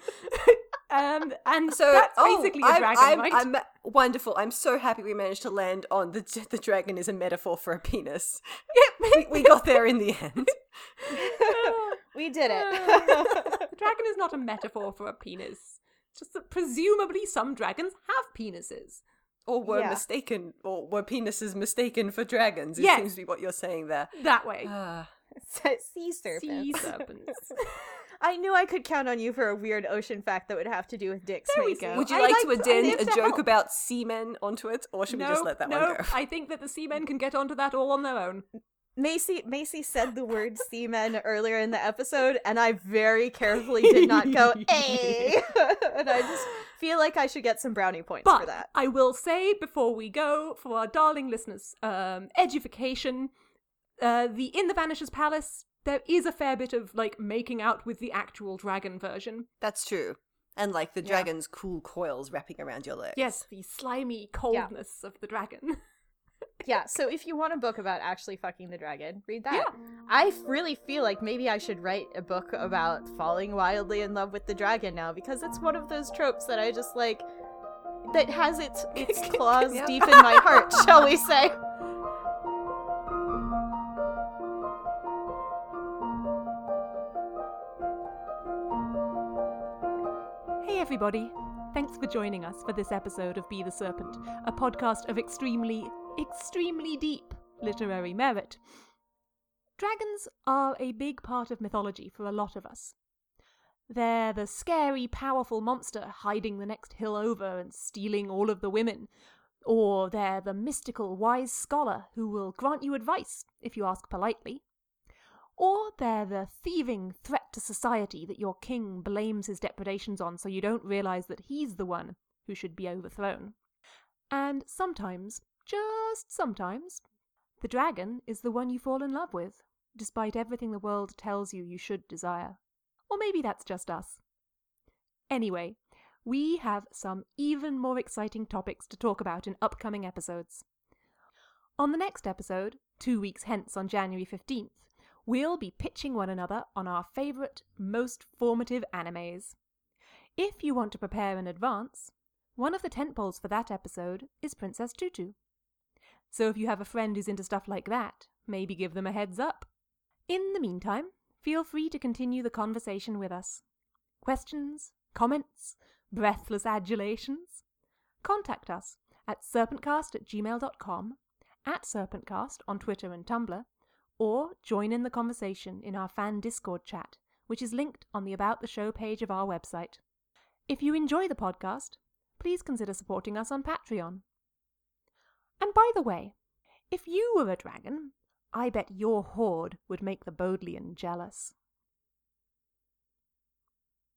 Speaker 1: Um, and
Speaker 3: So
Speaker 1: that's
Speaker 3: oh,
Speaker 1: basically a
Speaker 3: I'm,
Speaker 1: dragon,
Speaker 3: I'm,
Speaker 1: right?
Speaker 3: I'm wonderful. I'm so happy we managed to land on the the dragon is a metaphor for a penis. we, we got there in the end.
Speaker 2: we did it.
Speaker 1: the dragon is not a metaphor for a penis. It's just that presumably some dragons have penises.
Speaker 3: Or were
Speaker 2: Yeah.
Speaker 3: mistaken, or were penises mistaken for dragons? It
Speaker 1: Yes.
Speaker 3: seems to be what you're saying there.
Speaker 1: That way.
Speaker 2: Sea serpents.
Speaker 1: Sea serpents.
Speaker 2: I knew I could count on you for a weird ocean fact that would have to do with dicks.
Speaker 1: There we go.
Speaker 3: Would you
Speaker 1: I
Speaker 3: like,
Speaker 1: like
Speaker 3: to
Speaker 1: to- I
Speaker 3: addend a
Speaker 1: to
Speaker 3: joke
Speaker 1: help.
Speaker 3: about seamen onto it, or should we just let that one
Speaker 1: nope.
Speaker 3: go?
Speaker 1: I think that the seamen can get onto that all on their own.
Speaker 2: Macy Macy said the word seamen earlier in the episode, and I very carefully did not go a. and I just feel like I should get some brownie points
Speaker 1: But
Speaker 2: for that.
Speaker 1: I will say before we go, for our darling listeners' um, edification, uh, the in the Vanisher's Palace, there is a fair bit of like making out with the actual dragon version.
Speaker 3: That's true. And like the
Speaker 2: Yeah.
Speaker 3: dragon's cool coils wrapping around your legs.
Speaker 1: Yes, the slimy coldness of the dragon.
Speaker 2: Yeah, so if you want a book about actually fucking the dragon, read that.
Speaker 1: Yeah.
Speaker 2: I f- really feel like maybe I should write a book about falling wildly in love with the dragon now because it's one of those tropes that I just like that has its its claws
Speaker 3: Yeah.
Speaker 2: deep in my heart, shall we say.
Speaker 1: Hey, everybody! Thanks for joining us for this episode of Be the Serpent, a podcast of extremely, extremely deep literary merit. Dragons are a big part of mythology for a lot of us. They're the scary, powerful monster hiding the next hill over and stealing all of the women. Or they're the mystical, wise scholar who will grant you advice if you ask politely. Or they're the thieving threat to society that your king blames his depredations on so you don't realize that he's the one who should be overthrown. And sometimes, just sometimes, the dragon is the one you fall in love with, despite everything the world tells you you should desire. Or maybe that's just us. Anyway, we have some even more exciting topics to talk about in upcoming episodes. On the next episode, two weeks hence on January 15th, we'll be pitching one another on our favourite, most formative animes. If you want to prepare in advance, one of the tentpoles for that episode is Princess Tutu. So if you have a friend who's into stuff like that, maybe give them a heads up. In the meantime, feel free to continue the conversation with us. Questions, comments, breathless adulations? Contact us at serpentcast at gmail.com, at serpentcast on Twitter and Tumblr, or join in the conversation in our fan Discord chat, which is linked on the About the Show page of our website. If you enjoy the podcast, please consider supporting us on Patreon. And by the way, if you were a dragon, I bet your hoard would make the Bodleian jealous.